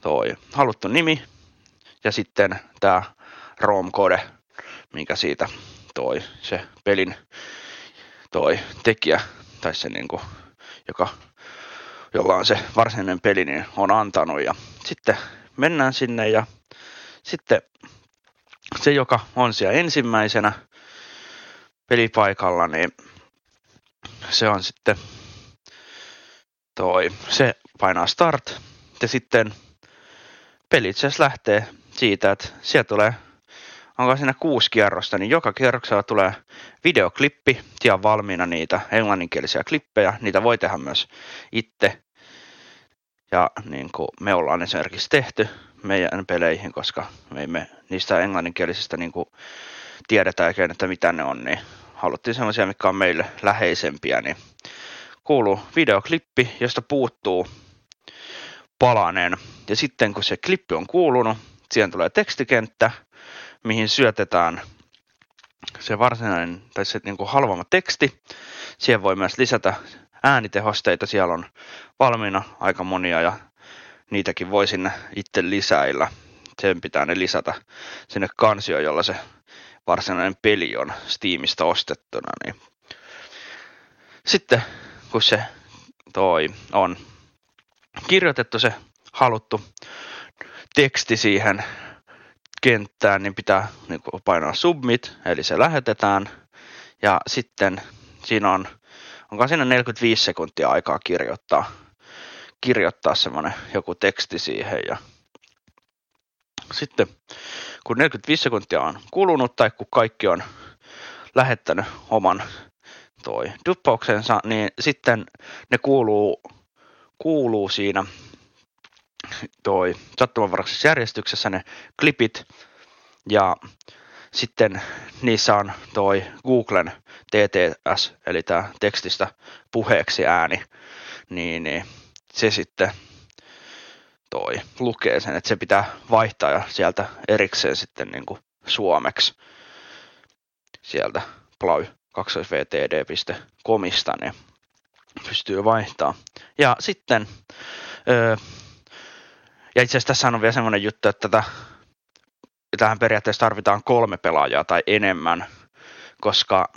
toi haluttu nimi ja sitten tämä ROM-kode, minkä siitä toi se pelin toi tekijä tai se niinku joka, jolla on se varsinainen peli, niin on antanut. Ja sitten mennään sinne ja sitten se, joka on siellä ensimmäisenä pelipaikalla, niin se on sitten toi, se painaa start ja sitten peli itse lähtee siitä, että sieltä tulee onko siinä kuusi kierrosta, niin joka kierroksella tulee videoklippi, ja valmiina niitä englanninkielisiä klippejä, niitä voi tehdä myös itse. Ja niin kuin me ollaan esimerkiksi tehty meidän peleihin, koska me emme niistä englanninkielisistä niin kuin tiedetä oikein, että mitä ne on, niin haluttiin sellaisia, mikä on meille läheisempiä, niin kuuluu videoklippi, josta puuttuu palanen. Ja sitten kun se klippi on kuulunut, siihen tulee tekstikenttä, mihin syötetään se varsinainen tai se niin kuin halvama teksti. Siihen voi myös lisätä äänitehosteita, siellä on valmiina aika monia ja niitäkin voi sinne itse lisäillä. Sen pitää ne lisätä sinne kansioon, jolla se varsinainen peli on Steamista ostettuna. Niin. Sitten kun se toi on kirjoitettu se haluttu teksti siihen kenttään, niin pitää niin painaa submit, eli se lähetetään. Ja sitten siinä on, onko siinä 45 sekuntia aikaa kirjoittaa, kirjoittaa semmoinen joku teksti siihen. Ja sitten kun 45 sekuntia on kulunut tai kun kaikki on lähettänyt oman toi duppauksensa, niin sitten ne kuuluu, kuuluu siinä toi sattumanvaraisessa järjestyksessä ne klipit. Ja sitten niissä on toi Googlen TTS, eli tämä tekstistä puheeksi ääni, niin, niin se sitten toi lukee sen, että se pitää vaihtaa ja sieltä erikseen sitten niin kuin suomeksi. Sieltä plau 2vtd.comista, niin pystyy vaihtaa. Ja sitten, öö, ja itse asiassa tässä on vielä semmoinen juttu, että tätä, tähän periaatteessa tarvitaan kolme pelaajaa tai enemmän, koska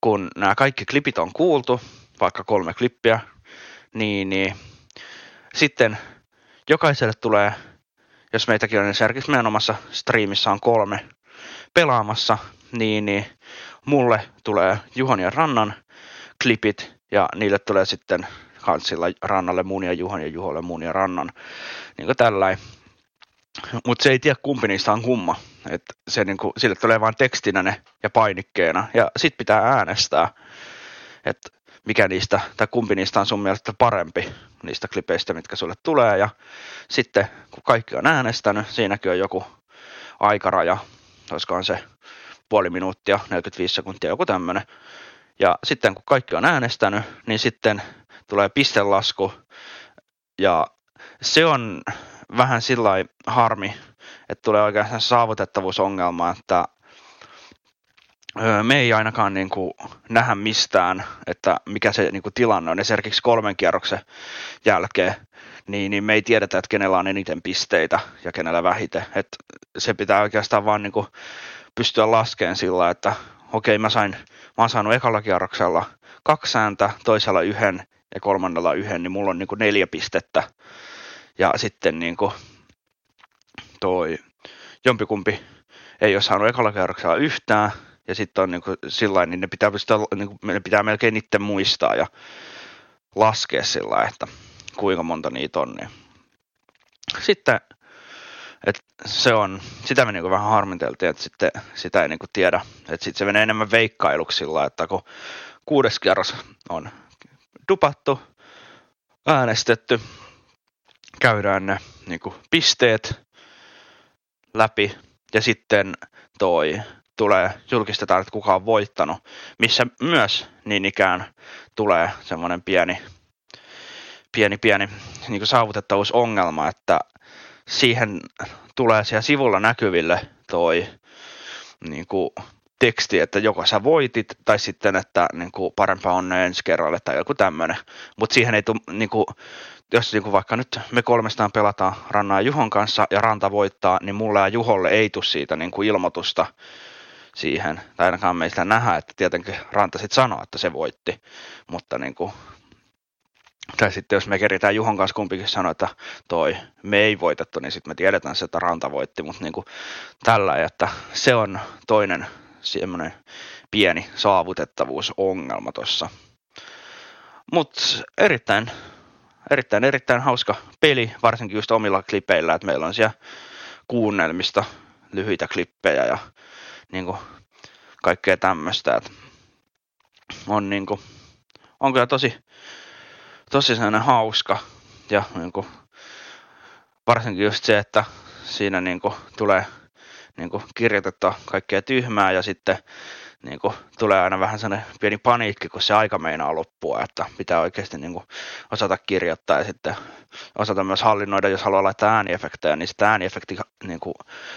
kun nämä kaikki klipit on kuultu, vaikka kolme klippiä, niin, niin sitten jokaiselle tulee, jos meitäkin on esimerkiksi meidän omassa striimissä on kolme pelaamassa, niin, niin mulle tulee Juhon ja Rannan klipit ja niille tulee sitten kansilla Rannalle mun ja Juhon ja Juholle mun ja Rannan. Niin kuin. Mutta se ei tiedä kumpi niistä on kumma. Et se niinku, sille tulee vain tekstinä ne ja painikkeena. Ja sit pitää äänestää, että mikä niistä, tai kumpi niistä on sun mielestä parempi niistä klipeistä, mitkä sulle tulee. Ja sitten kun kaikki on äänestänyt, siinäkin on joku aikaraja, olisikohan se puoli minuuttia, 45 sekuntia, joku tämmöinen. Ja sitten kun kaikki on äänestänyt, niin sitten tulee pistelasku. Ja se on vähän sillä harmi, että tulee oikeastaan saavutettavuusongelma, että me ei ainakaan niin kuin nähdä mistään, että mikä se niin kuin tilanne on. Esimerkiksi kolmen kierroksen jälkeen, niin, niin me ei tiedetä, että kenellä on eniten pisteitä ja kenellä vähiten. että se pitää oikeastaan vaan niin kuin pystyä laskemaan sillä, että okei, mä sain, mä oon saanut ekalla kierroksella kaksi ääntä, toisella yhden ja kolmannella yhden, niin mulla on niin kuin neljä pistettä. Ja sitten niin kuin toi jompikumpi ei ole saanut ekalla kierroksella yhtään, ja sitten on niin kuin sillä niin ne pitää, pystyä, niin kuin, ne pitää melkein itse muistaa ja laskea sillä että kuinka monta niitä on. Niin. Sitten et se on, sitä me niinku vähän harmiteltiin, että sitten sitä ei niinku tiedä. Että sitten se menee enemmän veikkailuksi sillä, että kun kuudes kierros on dupattu, äänestetty, käydään ne niinku pisteet läpi ja sitten toi tulee, julkistetaan, että kuka on voittanut, missä myös niin ikään tulee semmoinen pieni, pieni, pieni niin saavutettavuusongelma, että siihen tulee siellä sivulla näkyville toi niin kuin, teksti, että joko sä voitit tai sitten, että niin kuin, parempaa onnea ensi kerralle tai joku tämmöinen. Mutta siihen ei tule, niin jos niin kuin vaikka nyt me kolmestaan pelataan Ranna ja Juhon kanssa ja Ranta voittaa, niin mulle ja Juholle ei tule siitä niin kuin ilmoitusta siihen, tai ainakaan meistä nähdä, että tietenkin Ranta sitten sanoo, että se voitti, mutta niin kuin, tai sitten jos me keritään Juhon kanssa kumpikin sanoa, että toi me ei voitettu, niin sitten me tiedetään se, että Ranta voitti, mutta niin tällä, että se on toinen semmoinen pieni saavutettavuusongelma tuossa. Mutta erittäin, erittäin, erittäin hauska peli, varsinkin just omilla klipeillä, että meillä on siellä kuunnelmista lyhyitä klippejä ja niin kuin, kaikkea tämmöistä. Että on, niin kuin, on kyllä tosi, tosi sellainen hauska ja niin kuin, varsinkin just se, että siinä niin kuin, tulee niin kuin kirjoitettua kaikkea tyhmää ja sitten niin kuin, tulee aina vähän sellainen pieni paniikki, kun se aika meinaa loppua, että pitää oikeasti niin kuin, osata kirjoittaa ja sitten osata myös hallinnoida, jos haluaa laittaa ääniefektejä, niin sitä ääniefekti niin kuin,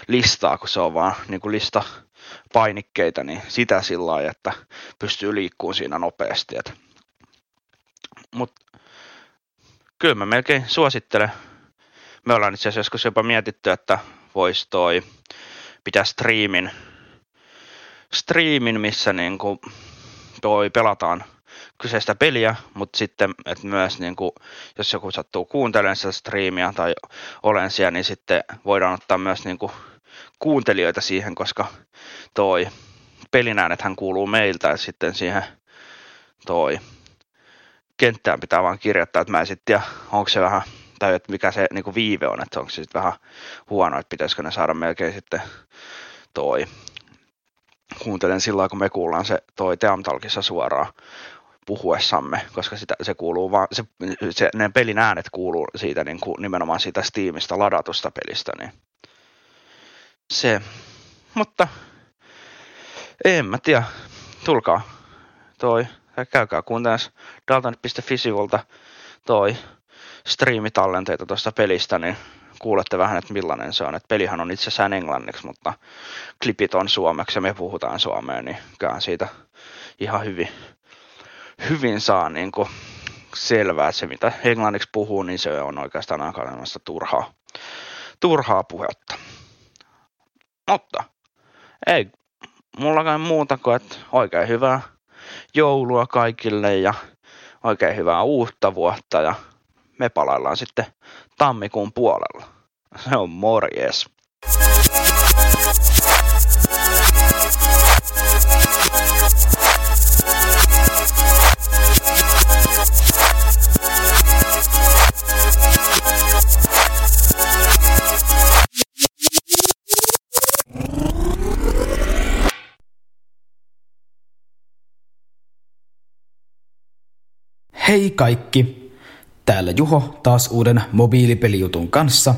listaa, kun se on vaan niin kuin, lista painikkeita, niin sitä sillä lailla, että pystyy liikkumaan siinä nopeasti. Mutta kyllä mä melkein suosittelen. Me ollaan itse asiassa joskus jopa mietitty, että voisi toi pitää striimin striimin, missä niin kuin toi pelataan kyseistä peliä, mutta sitten että myös niin kuin, jos joku sattuu kuuntelemaan sitä striimiä tai olen siellä, niin sitten voidaan ottaa myös niin kuin, kuuntelijoita siihen, koska toi pelin hän kuuluu meiltä ja sitten siihen toi kenttään pitää vaan kirjoittaa, että mä en sitten tiedä, onko se vähän, tai että mikä se niin kuin viive on, että onko se sitten vähän huono, että pitäisikö ne saada melkein sitten toi. Kuuntelen sillä kun me kuullaan se toi Teamtalkissa suoraan puhuessamme, koska sitä, se kuuluu vaan, se, se, ne pelin äänet kuuluu siitä niin kuin nimenomaan siitä Steamista ladatusta pelistä, niin se, mutta en mä tiedä, tulkaa toi, käykää kuuntelemassa dalton.fi-sivulta toi striimitallenteita tuosta pelistä, niin kuulette vähän, että millainen se on. Et pelihän on itse asiassa englanniksi, mutta klipit on suomeksi ja me puhutaan suomea, niin kyllähän siitä ihan hyvin, hyvin saa niin kuin selvää, että se mitä englanniksi puhuu, niin se on oikeastaan aika turhaa, turhaa puhetta. Mutta ei mullakaan muuta kuin, että oikein hyvää joulua kaikille ja oikein hyvää uutta vuotta ja me palaillaan sitten tammikuun puolella. Se on morjes. Hei kaikki! Täällä Juho taas uuden mobiilipelijutun kanssa.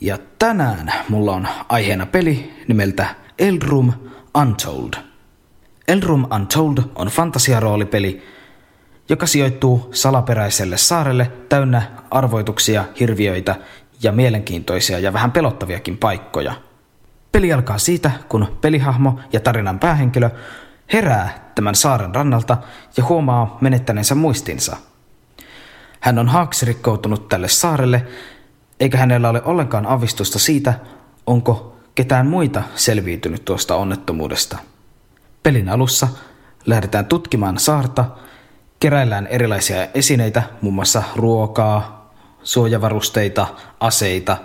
Ja tänään mulla on aiheena peli nimeltä Elrum Untold. Elrum Untold on fantasiaroolipeli, joka sijoittuu salaperäiselle saarelle täynnä arvoituksia, hirviöitä ja mielenkiintoisia ja vähän pelottaviakin paikkoja. Peli alkaa siitä, kun pelihahmo ja tarinan päähenkilö herää tämän saaren rannalta ja huomaa menettäneensä muistinsa – hän on haaksirikkoutunut tälle saarelle, eikä hänellä ole ollenkaan avistusta siitä, onko ketään muita selviytynyt tuosta onnettomuudesta. Pelin alussa lähdetään tutkimaan saarta, keräillään erilaisia esineitä, muun muassa ruokaa, suojavarusteita, aseita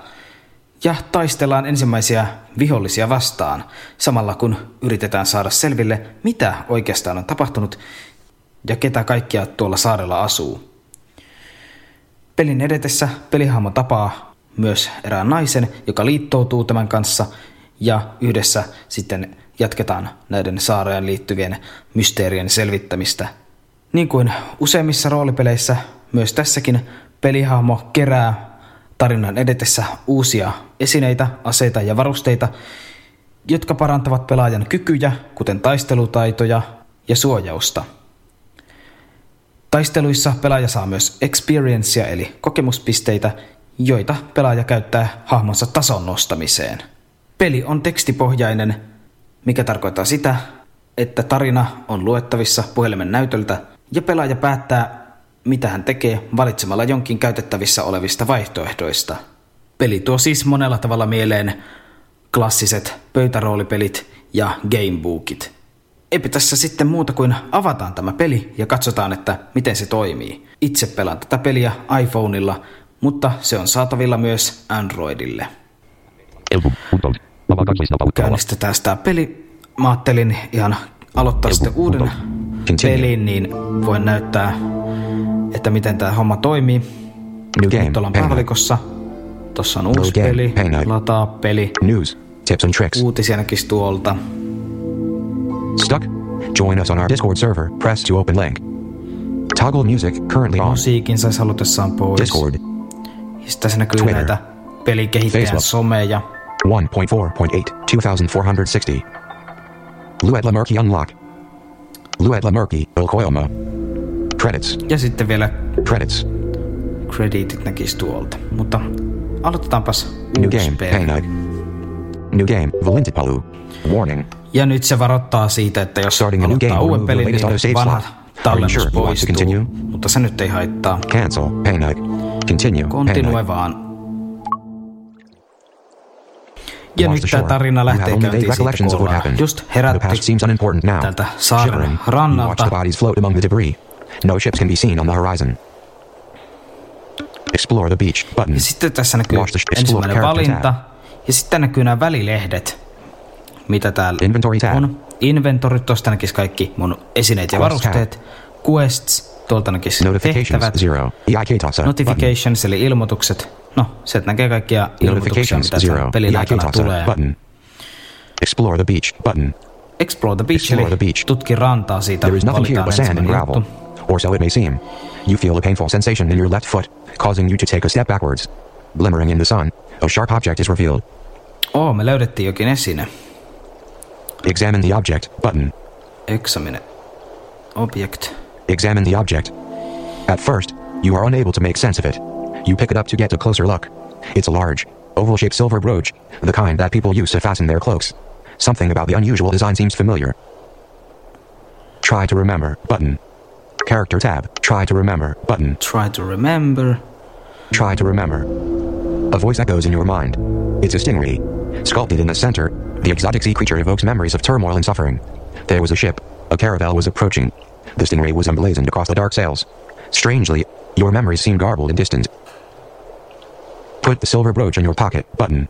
ja taistellaan ensimmäisiä vihollisia vastaan, samalla kun yritetään saada selville, mitä oikeastaan on tapahtunut ja ketä kaikkia tuolla saarella asuu. Pelin edetessä pelihahmo tapaa myös erään naisen, joka liittoutuu tämän kanssa ja yhdessä sitten jatketaan näiden saareen liittyvien mysteerien selvittämistä. Niin kuin useimmissa roolipeleissä, myös tässäkin pelihahmo kerää tarinan edetessä uusia esineitä, aseita ja varusteita, jotka parantavat pelaajan kykyjä, kuten taistelutaitoja ja suojausta. Taisteluissa pelaaja saa myös experiencea eli kokemuspisteitä, joita pelaaja käyttää hahmonsa tason nostamiseen. Peli on tekstipohjainen, mikä tarkoittaa sitä, että tarina on luettavissa puhelimen näytöltä ja pelaaja päättää, mitä hän tekee valitsemalla jonkin käytettävissä olevista vaihtoehdoista. Peli tuo siis monella tavalla mieleen klassiset pöytäroolipelit ja gamebookit – eipä tässä sitten muuta kuin avataan tämä peli ja katsotaan, että miten se toimii. Itse pelaan tätä peliä iPhoneilla, mutta se on saatavilla myös Androidille. Käynnistetään sitä peli. Mä ajattelin ihan aloittaa sitten uuden pelin, niin voin näyttää, että miten tämä homma toimii. Nyt ollaan palvelikossa. Tuossa on uusi peli, lataa peli. News, tips and tricks. Uutisia näkisi tuolta. Stuck? Join us on our Discord server. Press to open link. Toggle music currently on. Musiikin saisi halutessaan pois. Discord. Ja sitten tässä näkyy Twitter. näitä pelikehittäjän someja. 1.4.8, 2460. Luetla Murky Unlock. Luetla Murky, Ulkoilma. Credits. Ja sitten vielä Credits. creditit näkisi tuolta. Mutta aloitetaanpas New game, peli. New game, Valintipalu. Warning. Ja nyt se varoittaa siitä, että jos Starting a new game aloittaa or uuden pelin, niin auto save vanha slot. Are you tallennus sure poistuu. continue? Mutta se nyt ei haittaa. Cancel, Pay Night. Continue, Continue vaan. Ja nyt tämä tarina lähtee käyntiin siitä, kun ollaan just herätty seems unimportant now. tältä saaren rannalta. No ships can be seen on the horizon. Explore the beach button. Sitten tässä näkyy ensimmäinen character valinta. tab. Ja sitten näkyy nämä välilehdet, mitä täällä Inventory tab. on. Inventory, tuosta näkisi kaikki mun esineet ja Quest varusteet. Quests, tuolta näkisi tehtävät. zero. Tasa. Notifications, eli ilmoitukset. No, sieltä näkee kaikkia ilmoituksia, Notifications mitä zero. pelin EIK aikana tulee. Button. Explore the beach button. Explore the beach, Explore eli the beach. tutki rantaa siitä. There is nothing here but sand and gravel. juttu. Or so it may seem. You feel a painful sensation in your left foot, causing you to take a step backwards. Glimmering in the sun, a sharp object is revealed. Oo, me löydettiin jokin esine. Examine the object button. Examine. Object. Examine the object. At first, you are unable to make sense of it. You pick it up to get a closer look. It's a large, oval shaped silver brooch, the kind that people use to fasten their cloaks. Something about the unusual design seems familiar. Try to remember button. Character tab. Try to remember button. Try to remember. Try to remember. A voice echoes in your mind. It's a stingray. Sculpted in the center, the exotic sea creature evokes memories of turmoil and suffering. There was a ship. A caravel was approaching. The stingray was emblazoned across the dark sails. Strangely, your memories seem garbled and distant. Put the silver brooch in your pocket button.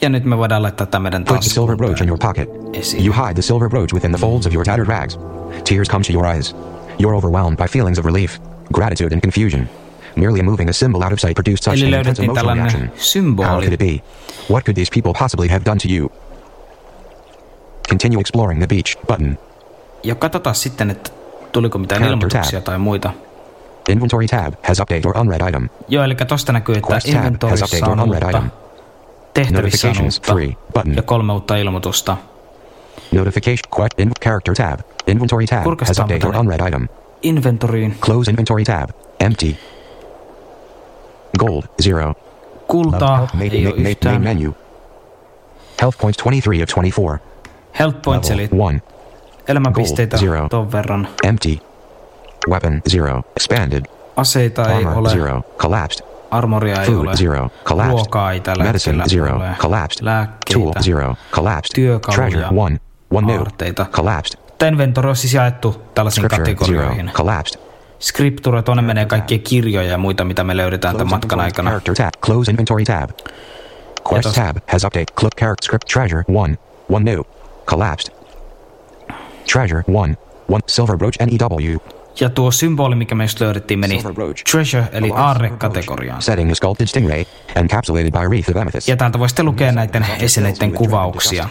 Ja nyt me voidaan laittaa tämä meidän Put the silver brooch in your pocket. You hide the silver brooch within the folds of your tattered rags. Tears come to your eyes. You're overwhelmed by feelings of relief, gratitude, and confusion. Merely moving a symbol out of sight produced such Eli an intense emotional reaction. How could it be? What could these people possibly have done to you? Continue exploring the beach button. Ja katsotaan sitten, että tuliko mitään Character ilmoituksia tai muita. Inventory tab has update or unread item. Joo, eli tosta näkyy, että Quest tab has inventorissa on uutta, item. tehtävissä on Notifications uutta free button. ja kolme uutta ilmoitusta. Notification quest in character tab. Inventory tab has update or unread item. Inventoryin Close inventory tab. Empty. Gold zero. kultaa Main, ei ole main, main, main menu. Health points 23 of 24. Health points eli 1. elämänpisteitä Gold, zero. ton verran. Empty. Weapon zero. Expanded. Aseita ei Armor ole, zero. Collapsed. armoria ei Food ole, zero. Collapsed. ruokaa ei tällä Medicine zero. ole, Collapsed. Tool zero. Collapsed. Työkaluja. Treasure one. Aarteita. Collapsed. Tämä inventori on siis jaettu tällaisiin kategorioihin. Collapsed. Scripture, tuonne menee kaikkia kirjoja ja muita, mitä me löydetään tämän Close matkan inventory aikana. Tab. Close inventory tab. Quest tab has update. Click character script treasure one. One new. Collapsed. Treasure one. One silver brooch NEW. Ja tuo symboli, mikä me just löydettiin, meni treasure, eli aarre-kategoriaan. Setting sculpted stingray, encapsulated by a wreath of amethyst. Ja täältä voi sitten lukea näiden esineiden kuvauksia,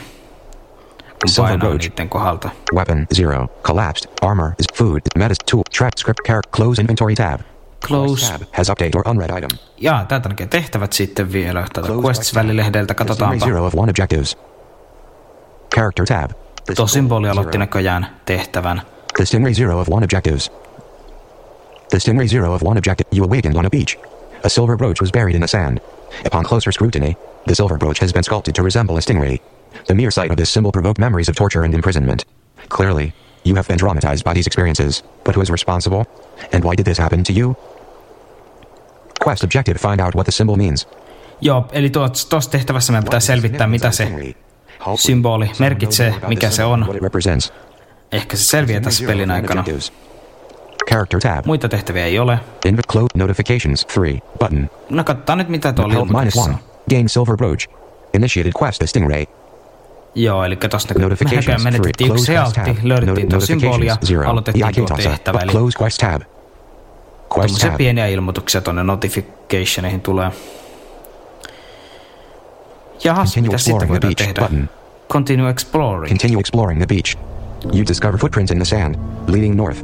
Silver brooch. niiden kohdalta. Weapon zero. Collapsed. Armor is food. Medicine tool. Track script character. Close inventory tab. Close. Tab has update or unread item. Ja täältä näkee tehtävät sitten vielä. Täältä Quests-välilehdeltä The stingray katsotaanpa. zero of one objectives. Character tab. Tuo symboli aloitti näköjään tehtävän. The Stingray Zero of One objectives. The Stingray Zero of One objective. You awakened on a beach. A silver brooch was buried in the sand. Upon closer scrutiny, the silver brooch has been sculpted to resemble a stingray. The mere sight of this symbol provoked memories of torture and imprisonment. Clearly, you have been traumatized by these experiences. But who is responsible? And why did this happen to you? Quest objective find out what the symbol means. Joo, eli tuossa tehtävässä meidän pitää selvittää, mitä se symboli merkitsee, mikä se on. Ehkä se selviää tässä pelin aikana. Character tab. Muita tehtäviä ei ole. Inv close notifications 3 button. No katsotaan nyt, mitä tuolla ilmoituksessa on. Gain silver brooch. Initiated quest the stingray. Joo, eli kun Notifications mehän menetettiin yksi tab. löydettiin tuo Noti- symboli ja notifications zero. aloitettiin tuo tehtävä. Eli Close quest tab. Quest tuommoisia pieniä ilmoituksia tuonne notificationeihin tulee. Continue mitä sitten exploring the voidaan tehdä? button. Continue exploring. Continue exploring the beach. You discover footprints in the sand, leading north.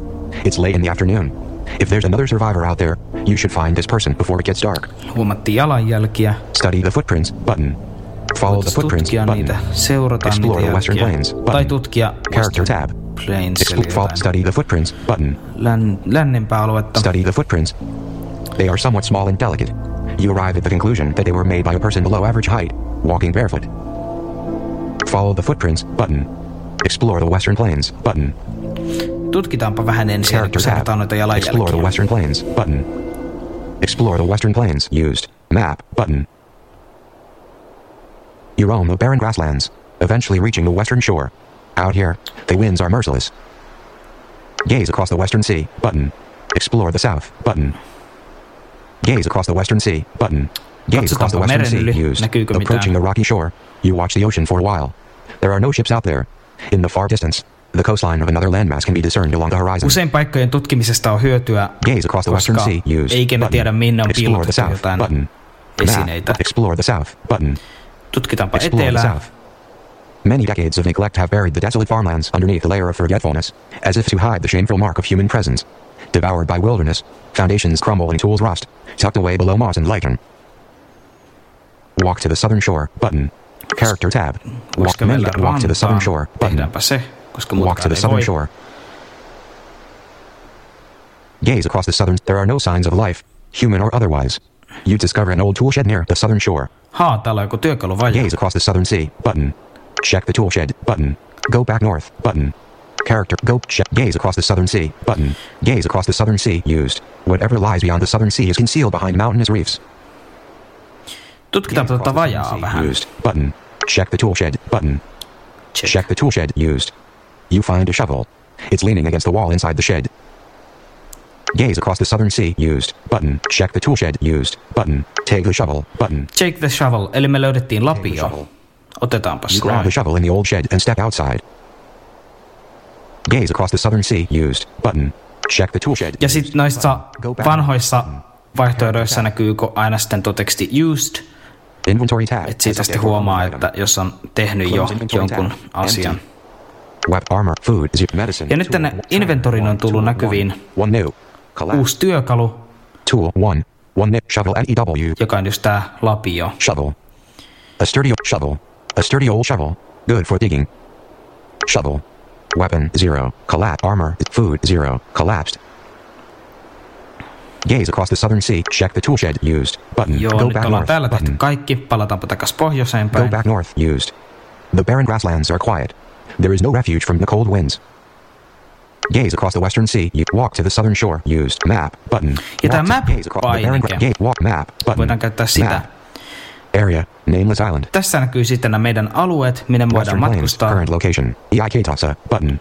It's late in the afternoon. If there's another survivor out there, you should find this person before it gets dark. Huomattiin jalanjälkiä. Study the footprints button. Follow the footprints button. niitä, seurata Explore niitä the Western. Plains Tai button. tutkia Character tab. Plains, Expl- study the footprints button. län, lännempää aluetta. Study the footprints. They are somewhat small and delicate. You arrive at the conclusion that they were made by a person below average height, walking barefoot. Follow the footprints button. Explore the Western Plains button. Tutkitaanpa vähän ensin, Character noita tab. Explore the. Western Plains button. Explore the Western Plains used. Map button. You roam the barren grasslands, eventually reaching the western shore. Out here, the winds are merciless. Gaze across the western sea button. Explore the south button. Gaze across the western sea button. Gaze across the western sea used. Approaching the rocky shore, you watch the ocean for a while. There are no ships out there. In the far distance, the coastline of another landmass can be discerned along the horizon. Usein paikkojen tutkimisesta on hyötyä, Gaze across the western sea used. ei ikinä tiedä minne on Explore the piilotettu south jotain button. esineitä. Map. Explore the south button. Tutkitaanpa Explore etelää. south. Many decades of neglect have buried the desolate farmlands underneath a layer of forgetfulness, as if to hide the shameful mark of human presence. Devoured by wilderness, foundations crumble and tools rust, tucked away below moss and lichen. Walk to the southern shore button. Character tab. Walk, many, walk to the southern shore button. Se, Walk to the southern shore. Gaze across the southern. There are no signs of life, human or otherwise. You discover an old tool shed near the southern shore. Haa, täällä on joku työkaluvaje. Gaze across the southern sea button. Check the tool shed button. Go back north button. Character go check gaze across the southern sea button. Gaze across the southern sea used. Whatever lies beyond the southern sea is concealed behind mountainous reefs. Tutkitaanpa tuota vajaa vähän. Used button. Check the tool shed button. Check the tool shed used. You find a shovel. It's leaning against the wall inside the shed. Gaze across the southern sea used button. Check the tool shed used button. Take the shovel button. Take the shovel, eli me löydettiin lapio. Otetaanpa You grab the shovel in the old shed and step outside. Gaze across the southern sea used button. Check the tool shed. Ja sitten noissa vanhoissa vaihtoehdoissa näkyykö aina sitten tuo teksti used. Inventory tab. Et siitä sitten huomaa, että jos on tehnyt jo jonkun asian. Web armor, food, medicine. Ja nyt tänne inventorin on tullut näkyviin One new. Uusi työkalu, Tool one. One nip shovel N E W. joka on just tää lapio. Shovel. A sturdy old shovel. A sturdy old shovel. Good for digging. Shovel. Weapon zero. Collapse armor. Food zero. Collapsed. Gaze across the southern sea. Check the tool shed used. Button. Joo, Go nyt back north. täällä tehty Button. kaikki. Palataanpa takas pohjoiseen Go back north. Used. The barren grasslands are quiet. There is no refuge from the cold winds. Gaze across the western sea. You walk to the southern shore. Used. Map. Button. Ja Walk map gaze across the barren painike. Walk map. Button. Voidaan käyttää sitä. Map. Area. Nameless island. Tässä näkyy sitten nämä meidän alueet, minne me voidaan matkustaa. Current location. EIK Tasa. Button.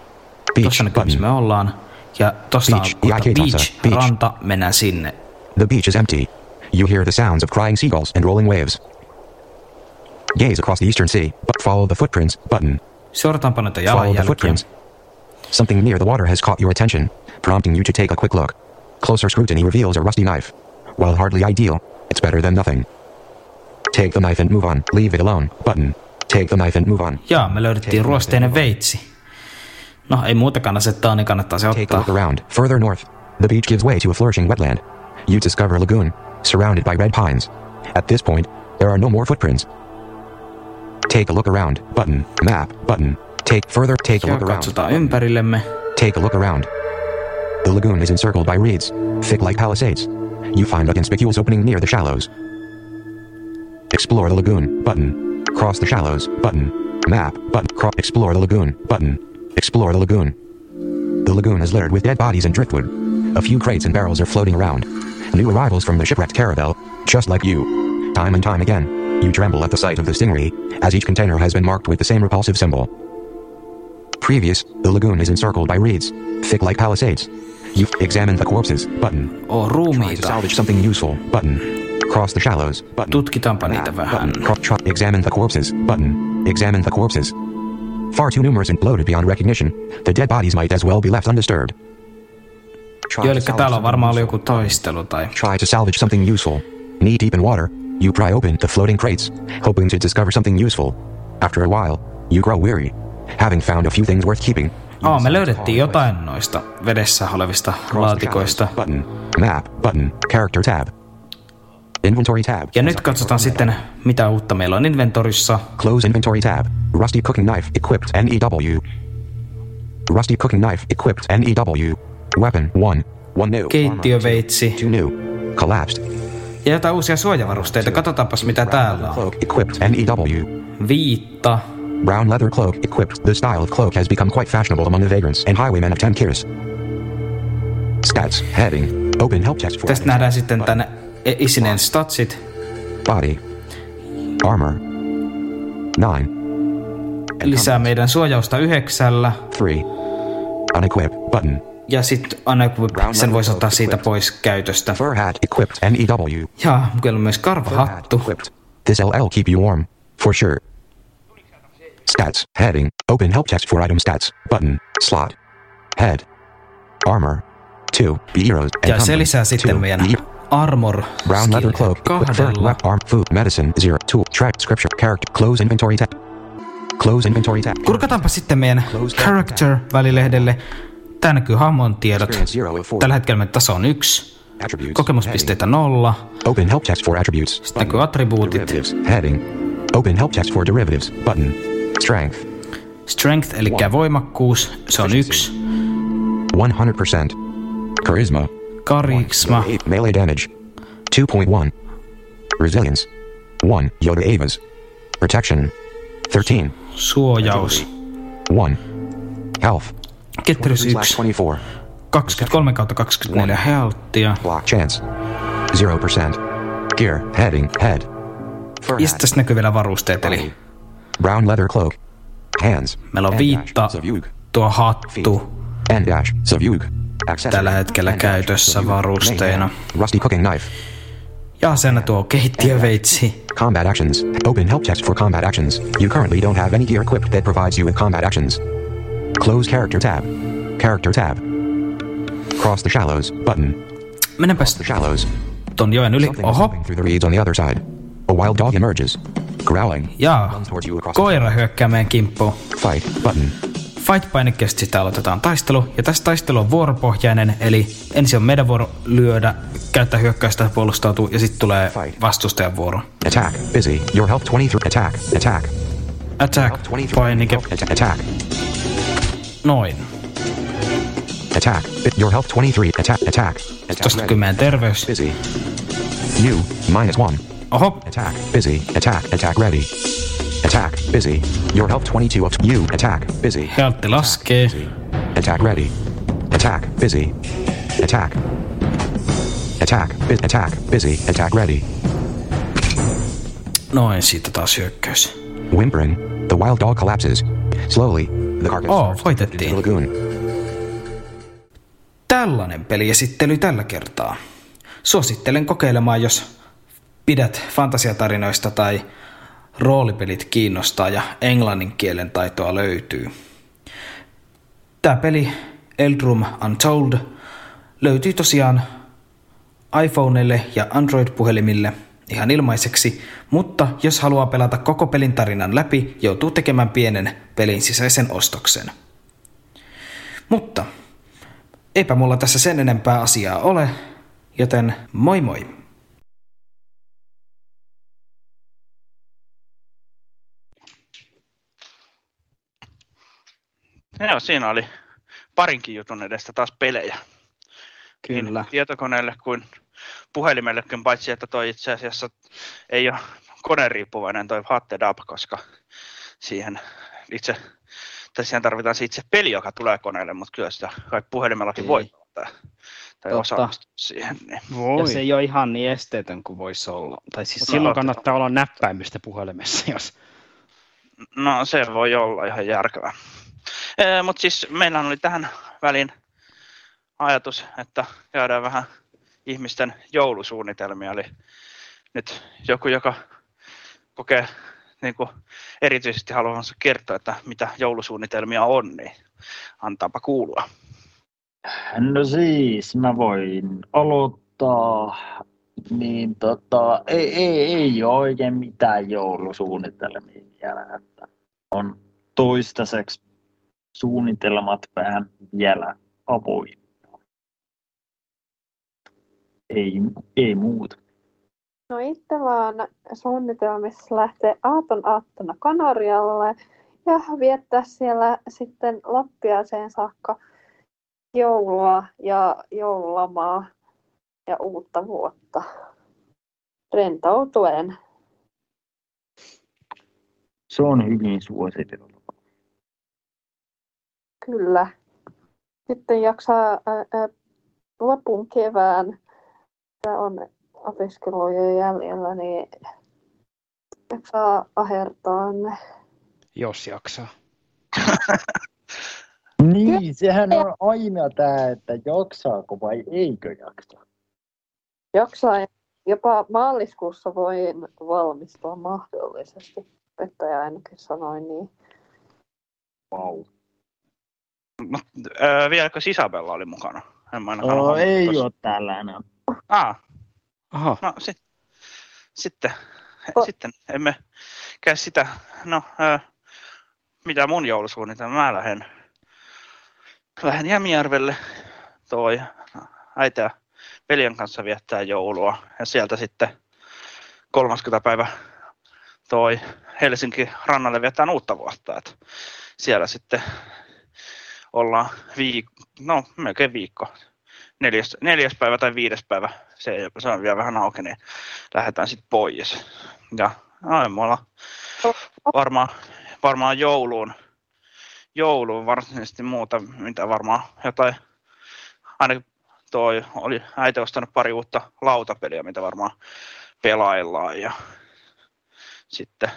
Beach. Tuossa näkyy, missä me ollaan. Ja tossa Beach. EIK beach, Beach. ranta, mennään sinne. The beach is empty. You hear the sounds of crying seagulls and rolling waves. Gaze across the eastern sea, but follow the footprints. Button. Seurataanpa noita Follow the footprints. Something near the water has caught your attention, prompting you to take a quick look. Closer scrutiny reveals a rusty knife. While hardly ideal, it's better than nothing. Take the knife and move on. Leave it alone. Button. Take the knife and move on. Jaa, me löydettiin ruosteinen veitsi. No, ei muutakaan asettaa, niin kannattaa se Take a look around. Further north, the beach gives way to a flourishing wetland. You discover a lagoon, surrounded by red pines. At this point, there are no more footprints. Take a look around. Button. Map. Button. Take further. Take a look around. ympärillemme. Take a look around. The lagoon is encircled by reeds, thick like palisades. You find a conspicuous opening near the shallows. Explore the lagoon. Button. Cross the shallows. Button. Map. Button. Cro- explore the lagoon. Button. Explore the lagoon. The lagoon is littered with dead bodies and driftwood. A few crates and barrels are floating around. New arrivals from the shipwrecked caravel, just like you. Time and time again, you tremble at the sight of the stingray, as each container has been marked with the same repulsive symbol. Previous, the lagoon is encircled by reeds, thick like palisades. You examine the corpses, button. To ruumiita. salvage something useful, button. Cross the shallows, button. Tutkitaanpa Map, niitä vähän. button. Examine the corpses, button. Examine the corpses. Far too numerous and bloated beyond recognition, the dead bodies might as well be left undisturbed. Eli täällä on varmaan ollut joku taistelu tai... Try to salvage something useful. Knee deep in water, you pry open the floating crates, hoping to discover something useful. After a while, you grow weary. Having found a few things worth keeping, Aa, me löydettiin jotain noista vedessä olevista laatikoista. Button. Map. Button. Character tab. Inventory tab. Ja nyt katsotaan sitten, mitä uutta meillä on inventorissa. Close inventory tab. Rusty cooking knife equipped NEW. Rusty cooking knife equipped NEW. Weapon 1. One new. Keittiöveitsi. Two new. Collapsed. Ja jotain uusia suojavarusteita. Katsotaanpas mitä täällä on. Equipped NEW. Viitta. Brown leather cloak equipped. The style of cloak has become quite fashionable among the vagrants and highwaymen of Tankiers. Stats. Heading. Open help text for Tästä nähdään sitten tänne e- isineen statsit. body. Armor. 9. Lisää meidän suojausta yhdeksällä. 3. Unequip button. Ja sitten unequip, sen voisi ottaa siitä pois käytöstä. Fur hat equipped NEW. Ja kyllä myös karvahattu. This LL keep you warm. For sure. Stats. Heading. Open help text for item stats. Button. Slot. Head. Armor. 2. Be heroes. Ja se lisää sitten meidän armor Brown leather cloak. kahdella. Web arm. Food. Medicine. 0. Tool. Track. Scripture. Character. Close inventory tab. Close inventory tab. Kurkataanpa sitten meidän character-välilehdelle. Tää näkyy hahmon tiedot. Tällä hetkellä meidän taso on yksi. Kokemuspisteitä nolla. Open help text for attributes. Sitten näkyy attribuutit. Heading. Open help text for derivatives. Button. Strength. Strength, eli voimakkuus, se on yksi. 100%. Charisma. Karisma. 8 melee damage. 2.1. Resilience. 1 Yoda Avas. Protection. 13. Suojaus. 1. Health. Ketteryys 23 1. 24. 23 kautta 24 healthia. Block chance. 0%. Gear. Heading. Head. Ja sitten näkyy vielä varusteet, eli Brown leather cloak. Hands. meillä on viitta, tuo hattu N dash. Accessory. tällä hetkellä käytössä varusteena. Rusty cooking knife. Ja sen tuo keittiöveitsi. Combat actions. Open help text for combat actions. You currently don't have any gear equipped that provides you with combat actions. Close character tab. Character tab. Cross the shallows button. Mennäpäs The shallows. ton joen yli. Oho, through the reeds on the other side. A wild dog emerges. Growling. jaa. You the Koira hyökkää meidän kimppuun. fight button. Fight-painikkeesta sitten aloitetaan taistelu, ja tässä taistelu on vuoropohjainen, eli ensin on meidän vuoro lyödä, käyttää hyökkäystä, puolustautua, ja sitten tulee vastustajan vuoro. Attack. Busy. Your health 23. Attack. Attack. Attack, 23. painike, Atta- Attack. noin. Attack. Your health 23. Attack. Attack. Attack. Tosta ready. näkyy meidän terveys. Busy. New. Minus one. Oho, Attack. Busy. Attack. Attack ready. Attack. Busy. Your health 22 of you. Attack. Busy. health laskee. Attack ready. Attack. Busy. Attack. Attack. Bi- attack. Busy. Attack ready. Noin, siitä taas hyökkäys. Whimpering. The wild dog collapses. Slowly. The carcass Oh, voitettiin. lagoon. Tällainen peliesittely tällä kertaa. Suosittelen kokeilemaan, jos pidät fantasiatarinoista tai roolipelit kiinnostaa ja englannin kielen taitoa löytyy. Tämä peli Eldrum Untold löytyy tosiaan iPhoneille ja Android-puhelimille ihan ilmaiseksi, mutta jos haluaa pelata koko pelin tarinan läpi, joutuu tekemään pienen pelin sisäisen ostoksen. Mutta eipä mulla tässä sen enempää asiaa ole, joten moi moi! Joo, siinä oli parinkin jutun edestä taas pelejä. Kyllä. Niin tietokoneelle kuin puhelimellekin, paitsi että toi itse asiassa ei ole koneriippuvainen toi Hatted Up, koska siihen itse, tai siihen tarvitaan se itse peli, joka tulee koneelle, mutta kyllä sitä kai puhelimellakin voi Ei. tai, tai Totta. osallistua siihen. Niin. Voi. Ja se ei ole ihan niin esteetön kuin voisi olla. Tai siis Mut silloin kannattaa olla näppäimistä puhelimessa, jos No se voi olla ihan järkevää. Mutta siis meillä oli tähän väliin ajatus, että käydään vähän ihmisten joulusuunnitelmia. Eli nyt joku, joka kokee niin kuin erityisesti haluavansa kertoa, että mitä joulusuunnitelmia on, niin antaapa kuulua. No siis, mä voin aloittaa. Niin tota, ei, ei, ei ole oikein mitään joulusuunnitelmia vielä. Että on toistaiseksi suunnitelmat vähän vielä avoimia. Ei, ei muuta. No itsellä on suunnitelmissa lähteä aaton aattona Kanarialle ja viettää siellä sitten loppiaiseen saakka joulua ja joululomaa ja uutta vuotta rentoutuen. Se on hyvin suositeltu. Kyllä. Sitten jaksaa ää, ää, lopun kevään, tämä on opiskeluja jäljellä, niin jaksaa ahertaa ne. Jos jaksaa. *laughs* Niin, sehän on aina tämä, että jaksaako vai eikö jaksa. Jaksaa. Jopa maaliskuussa voin valmistua mahdollisesti. Opettaja ainakin sanoi niin. Wow. No, öö, vieläkö Isabella oli mukana? En mä Oh, ei ole täällä enää. Ah, Aha. no sit, sitten, sitten emme käy sitä. No, öö, mitä mun joulusuunnitelma? Mä lähden, lähden Jämijärvelle toi äiti ja veljen kanssa viettää joulua. Ja sieltä sitten 30. päivä toi Helsinki rannalle viettää uutta vuotta. Et siellä sitten ollaan viik- no, melkein viikko. Neljäs, neljäs päivä tai viides päivä, se, ei- se on vielä vähän auki, niin lähdetään sitten pois. Ja aamulla varmaan, varmaan jouluun, jouluun varsinaisesti muuta, mitä varmaan jotain, ainakin toi oli äiti ostanut pari uutta lautapeliä, mitä varmaan pelaillaan ja sitten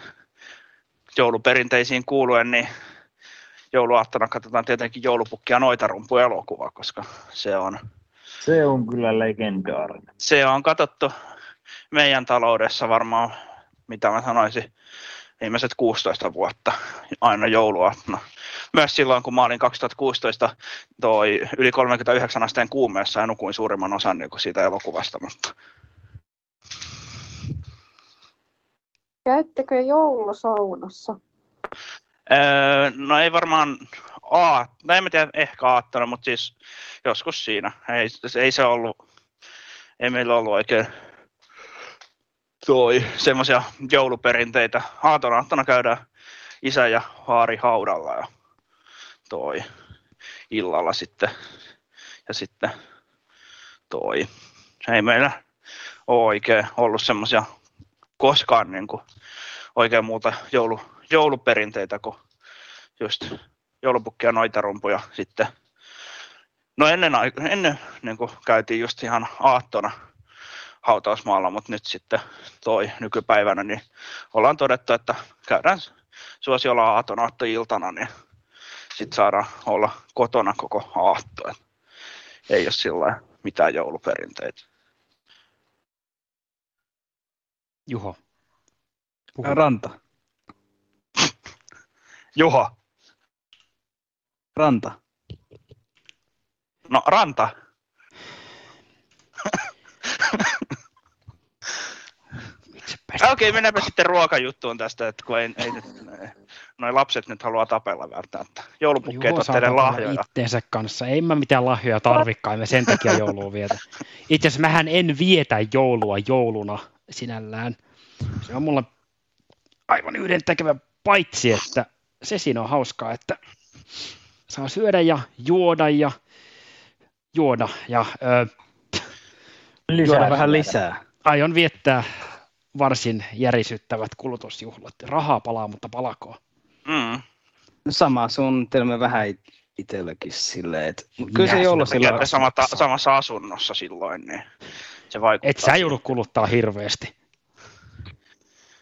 jouluperinteisiin kuuluen, niin jouluaattona katsotaan tietenkin joulupukkia noita elokuva, koska se on, Se on kyllä legendaarinen. se on katsottu meidän taloudessa varmaan, mitä mä sanoisin, viimeiset 16 vuotta aina jouluaattona. Myös silloin, kun mä olin 2016 toi yli 39 asteen kuumeessa ja nukuin suurimman osan niin kuin siitä elokuvasta, mutta Käyttekö joulusaunassa? Öö, no ei varmaan A, no en mä tiedä, ehkä aattona, mutta siis joskus siinä. Ei, ei se ollut, ei meillä ollut oikein toi semmoisia jouluperinteitä. Aaton aattona käydään isä ja vaari haudalla ja toi illalla sitten. Ja sitten toi, ei meillä ole oikein ollut semmoisia koskaan niin kuin, oikein muuta joulu, jouluperinteitä kuin just joulupukkia, noitarumpuja sitten. No ennen, ennen niin kuin käytiin just ihan aattona hautausmaalla, mutta nyt sitten toi nykypäivänä, niin ollaan todettu, että käydään suosiolla aaton aattoiltana, niin sitten saadaan olla kotona koko aatto. Et ei ole sillä mitään jouluperinteitä. Juho. Ranta. Juho. Ranta. No, ranta. Okei, okay, mennäänpä sitten ruokajuttuun tästä, että kun ei, ei nyt, noi lapset nyt halua tapella välttämättä. Joulupukkeet on tapella lahjoja. Itteensä kanssa. Ei mä mitään lahjoja tarvikaan, me sen takia joulua vietä. Itse asiassa mähän en vietä joulua jouluna sinällään. Se on mulle aivan yhdentekevä, paitsi että se siinä on hauskaa, että saa syödä ja juoda ja juoda ja ö, Juoda vähän lisää. aion viettää varsin järisyttävät kulutusjuhlat. Rahaa palaa, mutta palakoo. Mm. Sama suunnitelma vähän it- itselläkin silleen, että kyllä se silloin... käytte samata, samassa asunnossa silloin, niin se vaikuttaa. Et sä joudu kuluttaa hirveästi.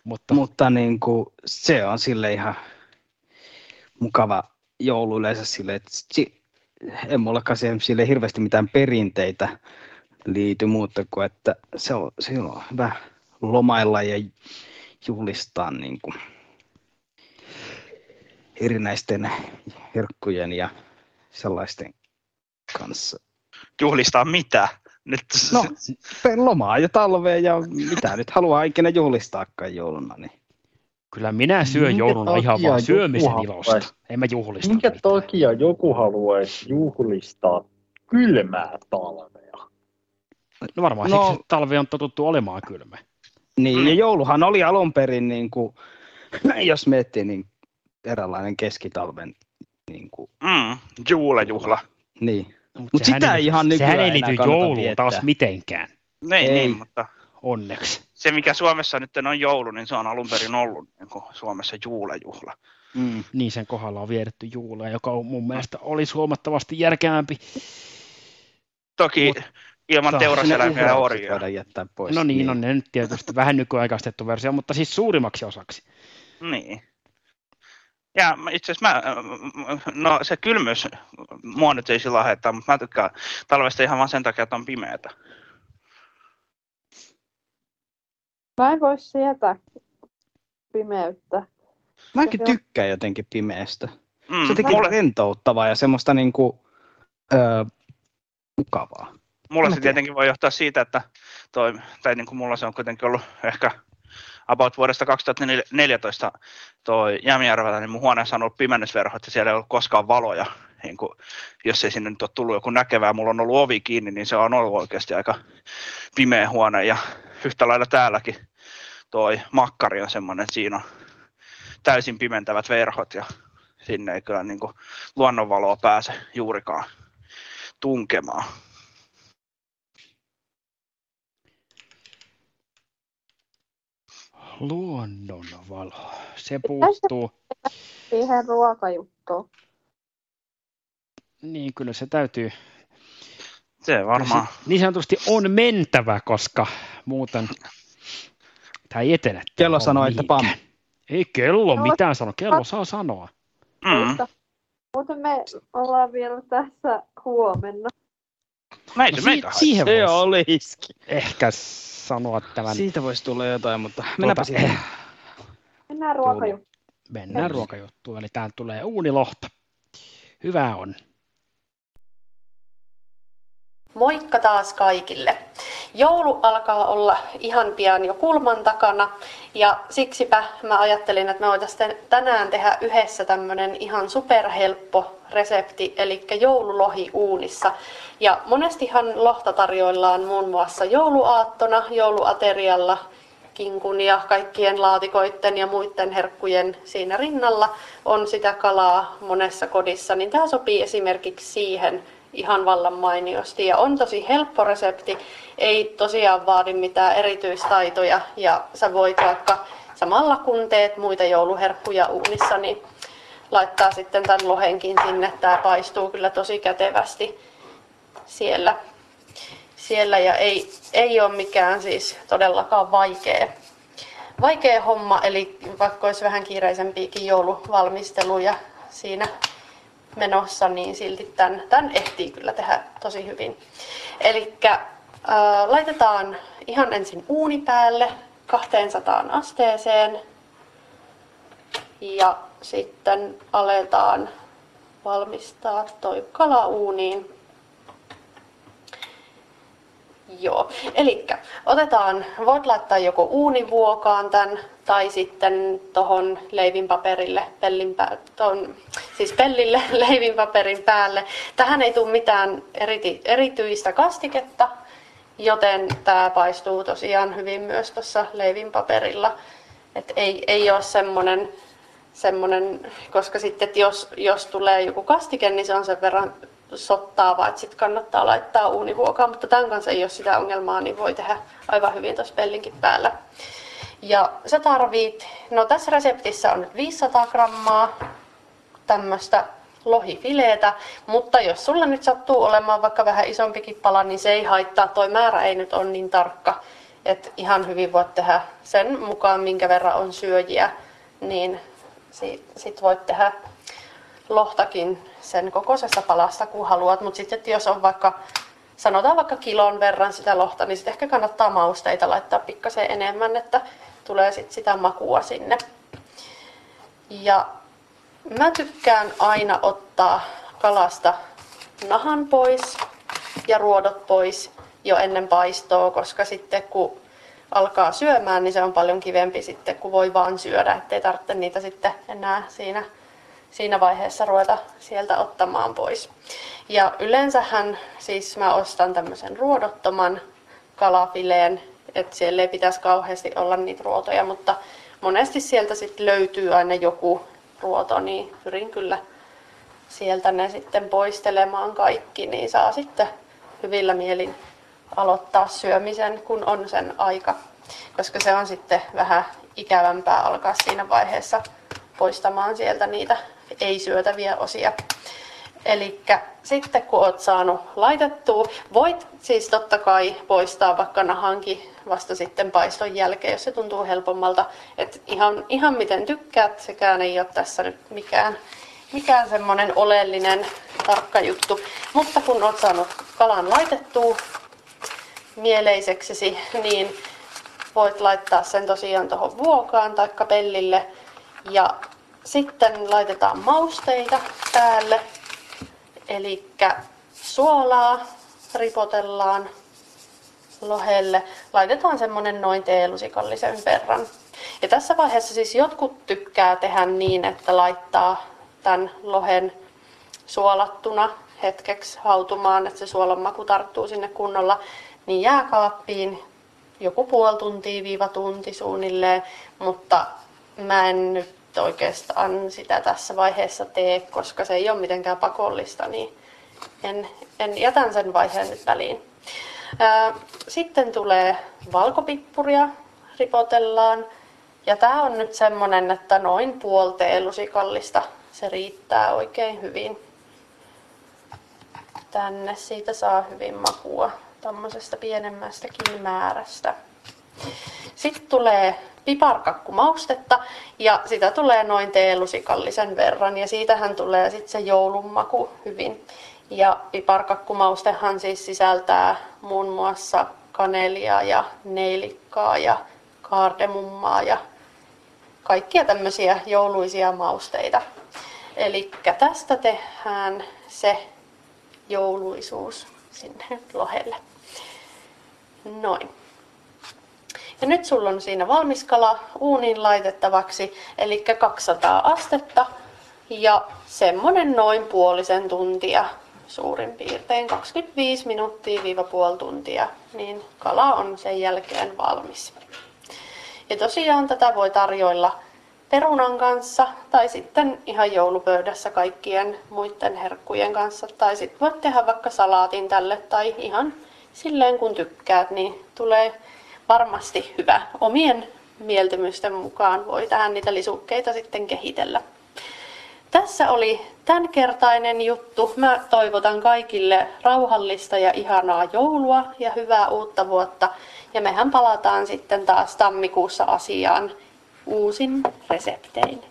Mutta, Mutta niin kuin, se on sille ihan mukava joulu yleensä sille, että en mullakaan siihen sille hirveästi mitään perinteitä liity muuta kuin, että se on silloin hyvä lomailla ja juhlistaa niin kuin erinäisten herkkujen ja sellaisten kanssa. Juhlistaa mitä? Nyt... No, lomaa ja talvea ja mitä nyt haluaa ikinä juhlistaakaan jouluna. Niin. Kyllä minä syön Minkä jouluna ihan vaan syömisen ilosta. haluaisi- En mä juhlista. Minkä takia joku haluaisi juhlistaa kylmää talvea? No varmaan No- siksi, että talvi on totuttu olemaan kylmä. Niin, ja jouluhan oli alun perin, niin kuin, *clears throat* jos miettii, niin eräänlainen keskitalven niin kuin, Mm, juulejuhla. Niin. Mut Mut sehän sitä ei- ei ihan nykyään Sehän ei enää liity jouluun taas mitenkään, Niin, Ei. niin, mutta onneksi. Se mikä Suomessa nyt on joulu, niin se on alun perin ollut niin kuin Suomessa juulejuhla. Mm. Niin sen kohdalla on vietetty juhlaa, joka on mun mielestä olisi huomattavasti järkevämpi. Toki ilman Mutta teuraseläimiä ja orjia. voidaan jättää pois. No niin, on ne nyt tietysti vähän nykyaikaistettu versio, mutta siis suurimmaksi osaksi. Niin. Ja itse asiassa mä, no se kylmyys mua nyt ei sillä haittaa, mutta mä tykkään talvesta ihan vaan sen takia, että on pimeätä. Mä en voi sietää pimeyttä. Mäkin Se on- tykkään jotenkin pimeästä. Mm, Se teki mulle, rentouttavaa ja semmoista niinku, öö, mukavaa. mulle mä se tietenkin voi johtaa siitä, että toi, tai niin kuin mulla se on kuitenkin ollut ehkä about vuodesta 2014 toi Jämijärvellä, niin mun huoneessa on ollut pimennysverhot ja siellä ei ollut koskaan valoja. Niin kuin, jos ei sinne nyt ole tullut joku näkevää, mulla on ollut ovi kiinni, niin se on ollut oikeasti aika pimeä huone. Ja yhtä lailla täälläkin toi makkari on semmoinen, että siinä on täysin pimentävät verhot ja sinne ei kyllä niin kuin luonnonvaloa pääse juurikaan tunkemaan. Luonnonvalo. Se puuttuu. Siihen ruokajuttuun. Niin kyllä se täytyy. Se varmaan. Se, niin sanotusti on mentävä, koska muuten tämä ei etene. Kello homma sanoo, että pam. Ei kello Kello- mitään sano. Kello saa sanoa. Mm. Mutta, mutta me ollaan vielä tässä huomenna. Näin No meitä siihen Se voisi olisikin. ehkä sanoa tämän. Siitä voisi tulla jotain, mutta mennäpä Tuota, siihen. Mennään ruokajuttuun. Mennään ruokajuttuun, eli tähän tulee uunilohta. Hyvä on. Moikka taas kaikille. Joulu alkaa olla ihan pian jo kulman takana ja siksipä mä ajattelin, että me voitaisiin tänään tehdä yhdessä tämmönen ihan superhelppo resepti, eli joululohi uunissa. Ja monestihan lohta tarjoillaan muun muassa jouluaattona, jouluaterialla, kinkun ja kaikkien laatikoitten ja muiden herkkujen siinä rinnalla on sitä kalaa monessa kodissa, niin tämä sopii esimerkiksi siihen ihan vallan mainiosti. Ja on tosi helppo resepti, ei tosiaan vaadi mitään erityistaitoja. Ja sä voit vaikka samalla kun teet muita jouluherkkuja uunissa, niin laittaa sitten tämän lohenkin sinne. Tämä paistuu kyllä tosi kätevästi siellä, siellä ja ei, ei ole mikään siis todellakaan vaikea, vaikea homma, eli vaikka olisi vähän kiireisempiäkin jouluvalmisteluja siinä menossa, niin silti tämän, tämän ehtii kyllä tehdä tosi hyvin. Eli äh, laitetaan ihan ensin uuni päälle 200 asteeseen ja sitten aletaan valmistaa toi kala uuniin. Joo, eli otetaan, voit laittaa joko uunivuokaan tämän tai sitten tuohon leivinpaperille, pellin pää, ton, siis pellille *laughs* leivinpaperin päälle. Tähän ei tule mitään eriti, erityistä kastiketta, joten tämä paistuu tosiaan hyvin myös tuossa leivinpaperilla. Et ei, ei ole semmoinen, semmoinen, koska sitten jos, jos tulee joku kastike, niin se on sen verran sottaava, että sitten kannattaa laittaa uunivuokaa, mutta tämän kanssa ei ole sitä ongelmaa, niin voi tehdä aivan hyvin tuossa pellinkin päällä. Ja sä tarvit, no tässä reseptissä on nyt 500 grammaa tämmöistä lohifileetä, mutta jos sulla nyt sattuu olemaan vaikka vähän isompikin pala, niin se ei haittaa, toi määrä ei nyt ole niin tarkka, että ihan hyvin voit tehdä sen mukaan, minkä verran on syöjiä, niin sit voit tehdä lohtakin sen kokoisesta palasta, kun haluat, mutta sitten jos on vaikka, sanotaan vaikka kilon verran sitä lohta, niin sitten ehkä kannattaa mausteita laittaa pikkasen enemmän, että tulee sitten sitä makua sinne. Ja mä tykkään aina ottaa kalasta nahan pois ja ruodot pois jo ennen paistoa, koska sitten kun alkaa syömään, niin se on paljon kivempi sitten, kun voi vaan syödä, ettei tarvitse niitä sitten enää siinä siinä vaiheessa ruveta sieltä ottamaan pois. Ja yleensähän siis mä ostan tämmöisen ruodottoman kalafileen, että siellä ei pitäisi kauheasti olla niitä ruotoja, mutta monesti sieltä sitten löytyy aina joku ruoto, niin pyrin kyllä sieltä ne sitten poistelemaan kaikki, niin saa sitten hyvillä mielin aloittaa syömisen, kun on sen aika. Koska se on sitten vähän ikävämpää alkaa siinä vaiheessa poistamaan sieltä niitä ei-syötäviä osia. Eli sitten kun olet saanut laitettua, voit siis totta kai poistaa vaikka nahankin vasta sitten paiston jälkeen, jos se tuntuu helpommalta. Et ihan, ihan miten tykkäät, sekään ei ole tässä nyt mikään, mikään semmoinen oleellinen tarkka juttu. Mutta kun olet saanut kalan laitettua mieleiseksesi, niin voit laittaa sen tosiaan tuohon vuokaan tai pellille. Ja sitten laitetaan mausteita päälle. Eli suolaa ripotellaan lohelle. Laitetaan semmonen noin teelusikallisen verran. Ja tässä vaiheessa siis jotkut tykkää tehdä niin, että laittaa tämän lohen suolattuna hetkeksi hautumaan, että se suolan maku tarttuu sinne kunnolla, niin jääkaappiin joku puoli tuntia viiva tunti suunnilleen, mutta mä en nyt oikeastaan sitä tässä vaiheessa tee, koska se ei ole mitenkään pakollista, niin en, en jätän sen vaiheen nyt väliin. Sitten tulee valkopippuria, ripotellaan. Ja tämä on nyt semmonen, että noin puoli lusikallista se riittää oikein hyvin. Tänne siitä saa hyvin makua tämmöisestä pienemmästäkin määrästä. Sitten tulee piparkakkumaustetta ja sitä tulee noin teelusikallisen verran ja siitähän tulee sitten se joulunmaku hyvin. Ja piparkakkumaustehan siis sisältää muun muassa kanelia ja neilikkaa ja kaardemummaa ja kaikkia tämmöisiä jouluisia mausteita. Eli tästä tehdään se jouluisuus sinne lohelle. Noin. Ja nyt sulla on siinä valmis kala uuniin laitettavaksi, eli 200 astetta ja semmonen noin puolisen tuntia suurin piirtein 25 minuuttia viiva puoli tuntia, niin kala on sen jälkeen valmis. Ja tosiaan tätä voi tarjoilla perunan kanssa tai sitten ihan joulupöydässä kaikkien muiden herkkujen kanssa. Tai sitten voit tehdä vaikka salaatin tälle tai ihan silleen kun tykkäät, niin tulee varmasti hyvä. Omien mieltymysten mukaan voi tähän niitä lisukkeita sitten kehitellä. Tässä oli tämänkertainen juttu. Mä toivotan kaikille rauhallista ja ihanaa joulua ja hyvää uutta vuotta. Ja mehän palataan sitten taas tammikuussa asiaan uusin reseptein.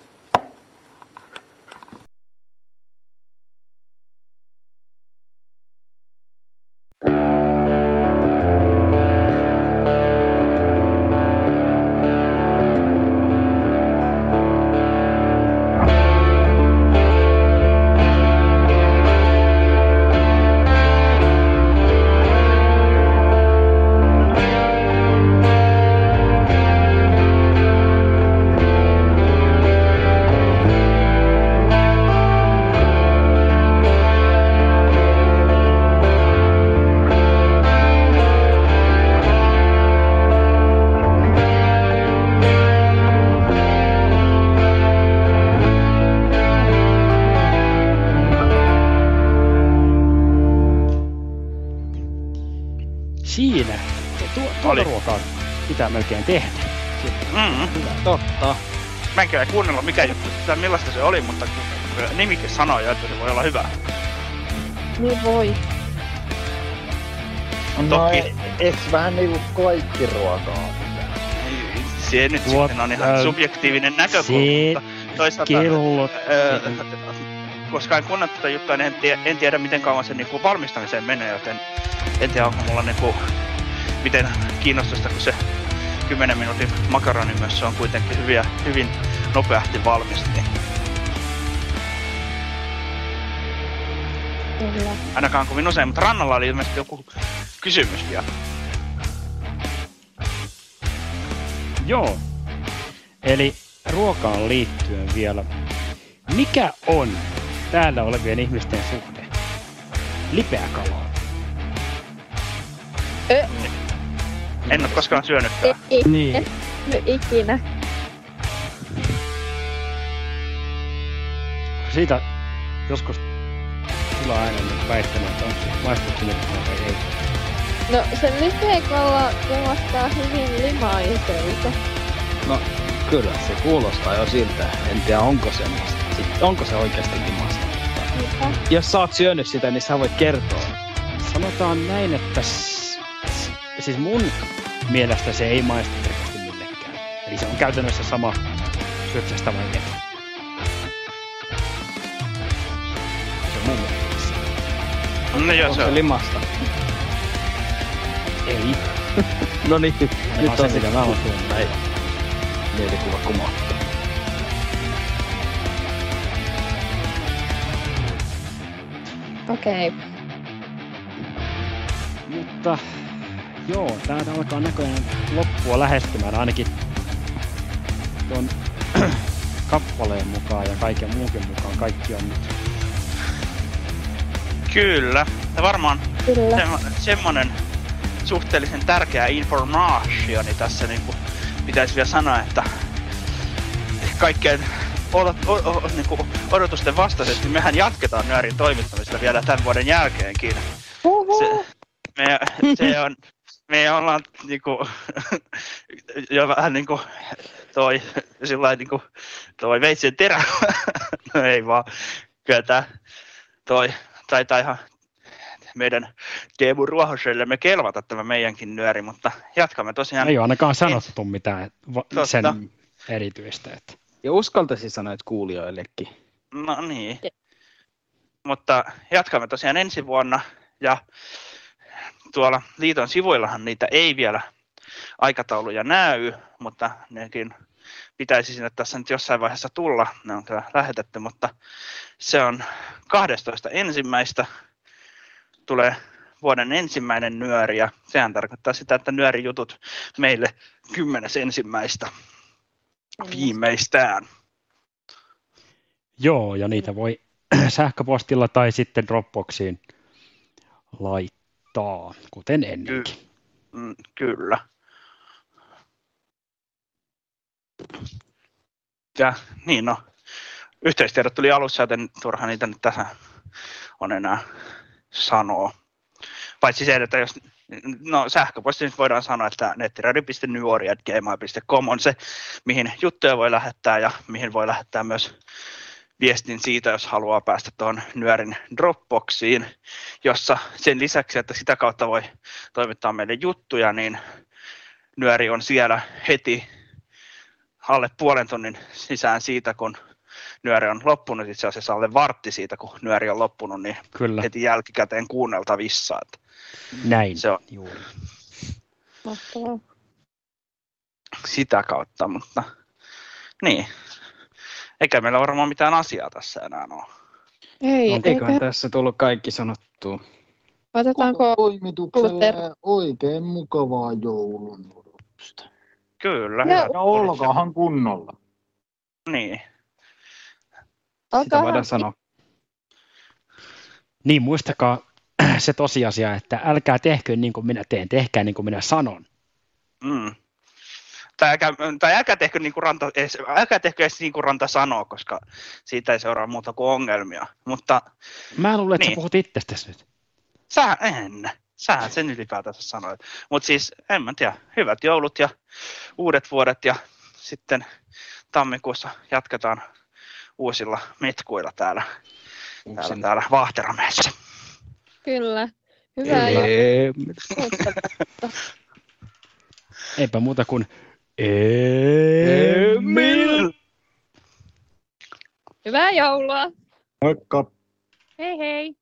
Kuunnella mikä juttu, tai millaista se oli, mutta nimikin sanoi että se voi olla hyvä. Niin voi. No, Toki. eks vähän niinku kaikki ruokaa Se nyt What, sitten on ihan subjektiivinen näkökulma, toisaalta... Kellot. Äh, koska en kuunnella tätä juttua, niin en, tiedä, en tiedä miten kauan se niinku valmistamiseen menee, joten en tiedä onko mulla niinku miten kiinnostusta, kun se 10 minuutin makaroni myös se on kuitenkin hyviä, hyvin nopeasti valmis. Niin Kyllä. Ainakaan kovin usein, mutta rannalla oli ilmeisesti joku kysymys vielä. Joo. Eli ruokaan liittyen vielä. Mikä on täällä olevien ihmisten suhde lipeäkalaan? Ö- En ole koskaan syönytkään. Ei, Niin. en nyt ikinä. Siitä joskus tulee aina nyt väittämään, että onko se nyt vai ei. No se lipeäkolla kuulostaa hyvin limaiselta. No, kyllä se kuulostaa jo siltä. En tiedä, onko semmoista. Sitten, onko se oikeasti limasta? Mitä? Jos sä oot syönyt sitä, niin sä voit kertoa. Sanotaan näin, että s- s- siis mun mielestä se ei maistu millekään. Eli se on käytännössä sama syöksestä vai ei. Se mielestä. No joo, onko se se on. limasta? Ei. *laughs* No niin, nyt se, on mitä mä oon syönyt. Näin. Mielikuva kumahtaa. Okei. Okay. Mutta joo, täältä alkaa näköjään loppua lähestymään ainakin tuon *clears throat* kappaleen mukaan ja kaiken muunkin mukaan. Kaikki on nyt Kyllä. Ja varmaan Kyllä. semmo, semmonen suhteellisen tärkeä informaationi tässä niin kuin pitäisi vielä sanoa, että kaikkeen odot, o, o, niin kuin odotusten vastaisesti mehän jatketaan nyörin toimittamisella vielä tämän vuoden jälkeenkin. Se, me, se on, me ollaan niinku, *laughs* jo vähän niinku toi, sillä niinku, toi veitsen terä, *laughs* no ei vaan, kyllä tää, toi, taitaa ihan meidän Teemu Ruohoselle me kelvata tämä meidänkin nyöri, mutta jatkamme tosiaan. Ei ole ainakaan sanottu mitään va- Totta. sen erityistä. Että. Ja uskaltaisin sanoa, että kuulijoillekin. No niin. Mutta jatkamme tosiaan ensi vuonna ja tuolla liiton sivuillahan niitä ei vielä aikatauluja näy, mutta nekin pitäisi sinne tässä nyt jossain vaiheessa tulla. Ne on kyllä lähetetty, mutta se on 12 ensimmäistä tulee vuoden ensimmäinen nyöri ja sehän tarkoittaa sitä, että nyörijutut meille kymmenes ensimmäistä viimeistään. Joo, ja niitä voi *clears throat* sähköpostilla tai sitten Dropboxiin laittaa, kuten ennenkin. Mm, kyllä. Ja niin no, yhteistiedot tuli alussa, joten turha niitä nyt tässä on enää sanoa. Paitsi se, että jos no sähköposti nyt voidaan sanoa, että nettiradio.nyori.gmail.com on se, mihin juttuja voi lähettää ja mihin voi lähettää myös viestin siitä, jos haluaa päästä tuohon Nyörin Dropboxiin, jossa sen lisäksi, että sitä kautta voi toimittaa meille juttuja, niin Nyöri on siellä heti alle puolen tunnin sisään siitä, kun Nyöri on loppunut, itse asiassa alle vartti siitä, kun Nyöri on loppunut, niin Kyllä. heti jälkikäteen kuunneltavissa. Että Näin se on juuri. Mahtavaa. sitä kautta, mutta niin. Eikä meillä varmaan mitään asiaa tässä enää ole. Ei, Eiköhän eikä. tässä tullut kaikki sanottua. Otetaanko Toimitukselle oikein mukavaa joulun odotusta. Kyllä. Ja- hyvä. Ja olkaahan kunnolla. Niin. Sitä Olkaahan voidaan sanoa. Niin, muistakaa *clears throat* se tosiasia, että älkää tehkö niin kuin minä teen, tehkää niin kuin minä sanon. Mm. Tai älkää, tai älkää tehkö niin kuin ranta, edes, älkää tehkö edes niin kuin ranta sanoo, koska siitä ei seuraa muuta kuin ongelmia. Mutta Mä luulen, että Niin. sä puhut itsestäsi nyt. sä en. Sähän sen ylipäätänsä sanoit. Mutta siis, en mä tiedä, hyvät joulut ja uudet vuodet ja sitten tammikuussa jatketaan uusilla metkuilla täällä, täällä, täällä Vahteramäessä. Kyllä. Hyvää Eee, Eipä muuta kuin Emil. hyvää joulua. Moikka! Hei hei.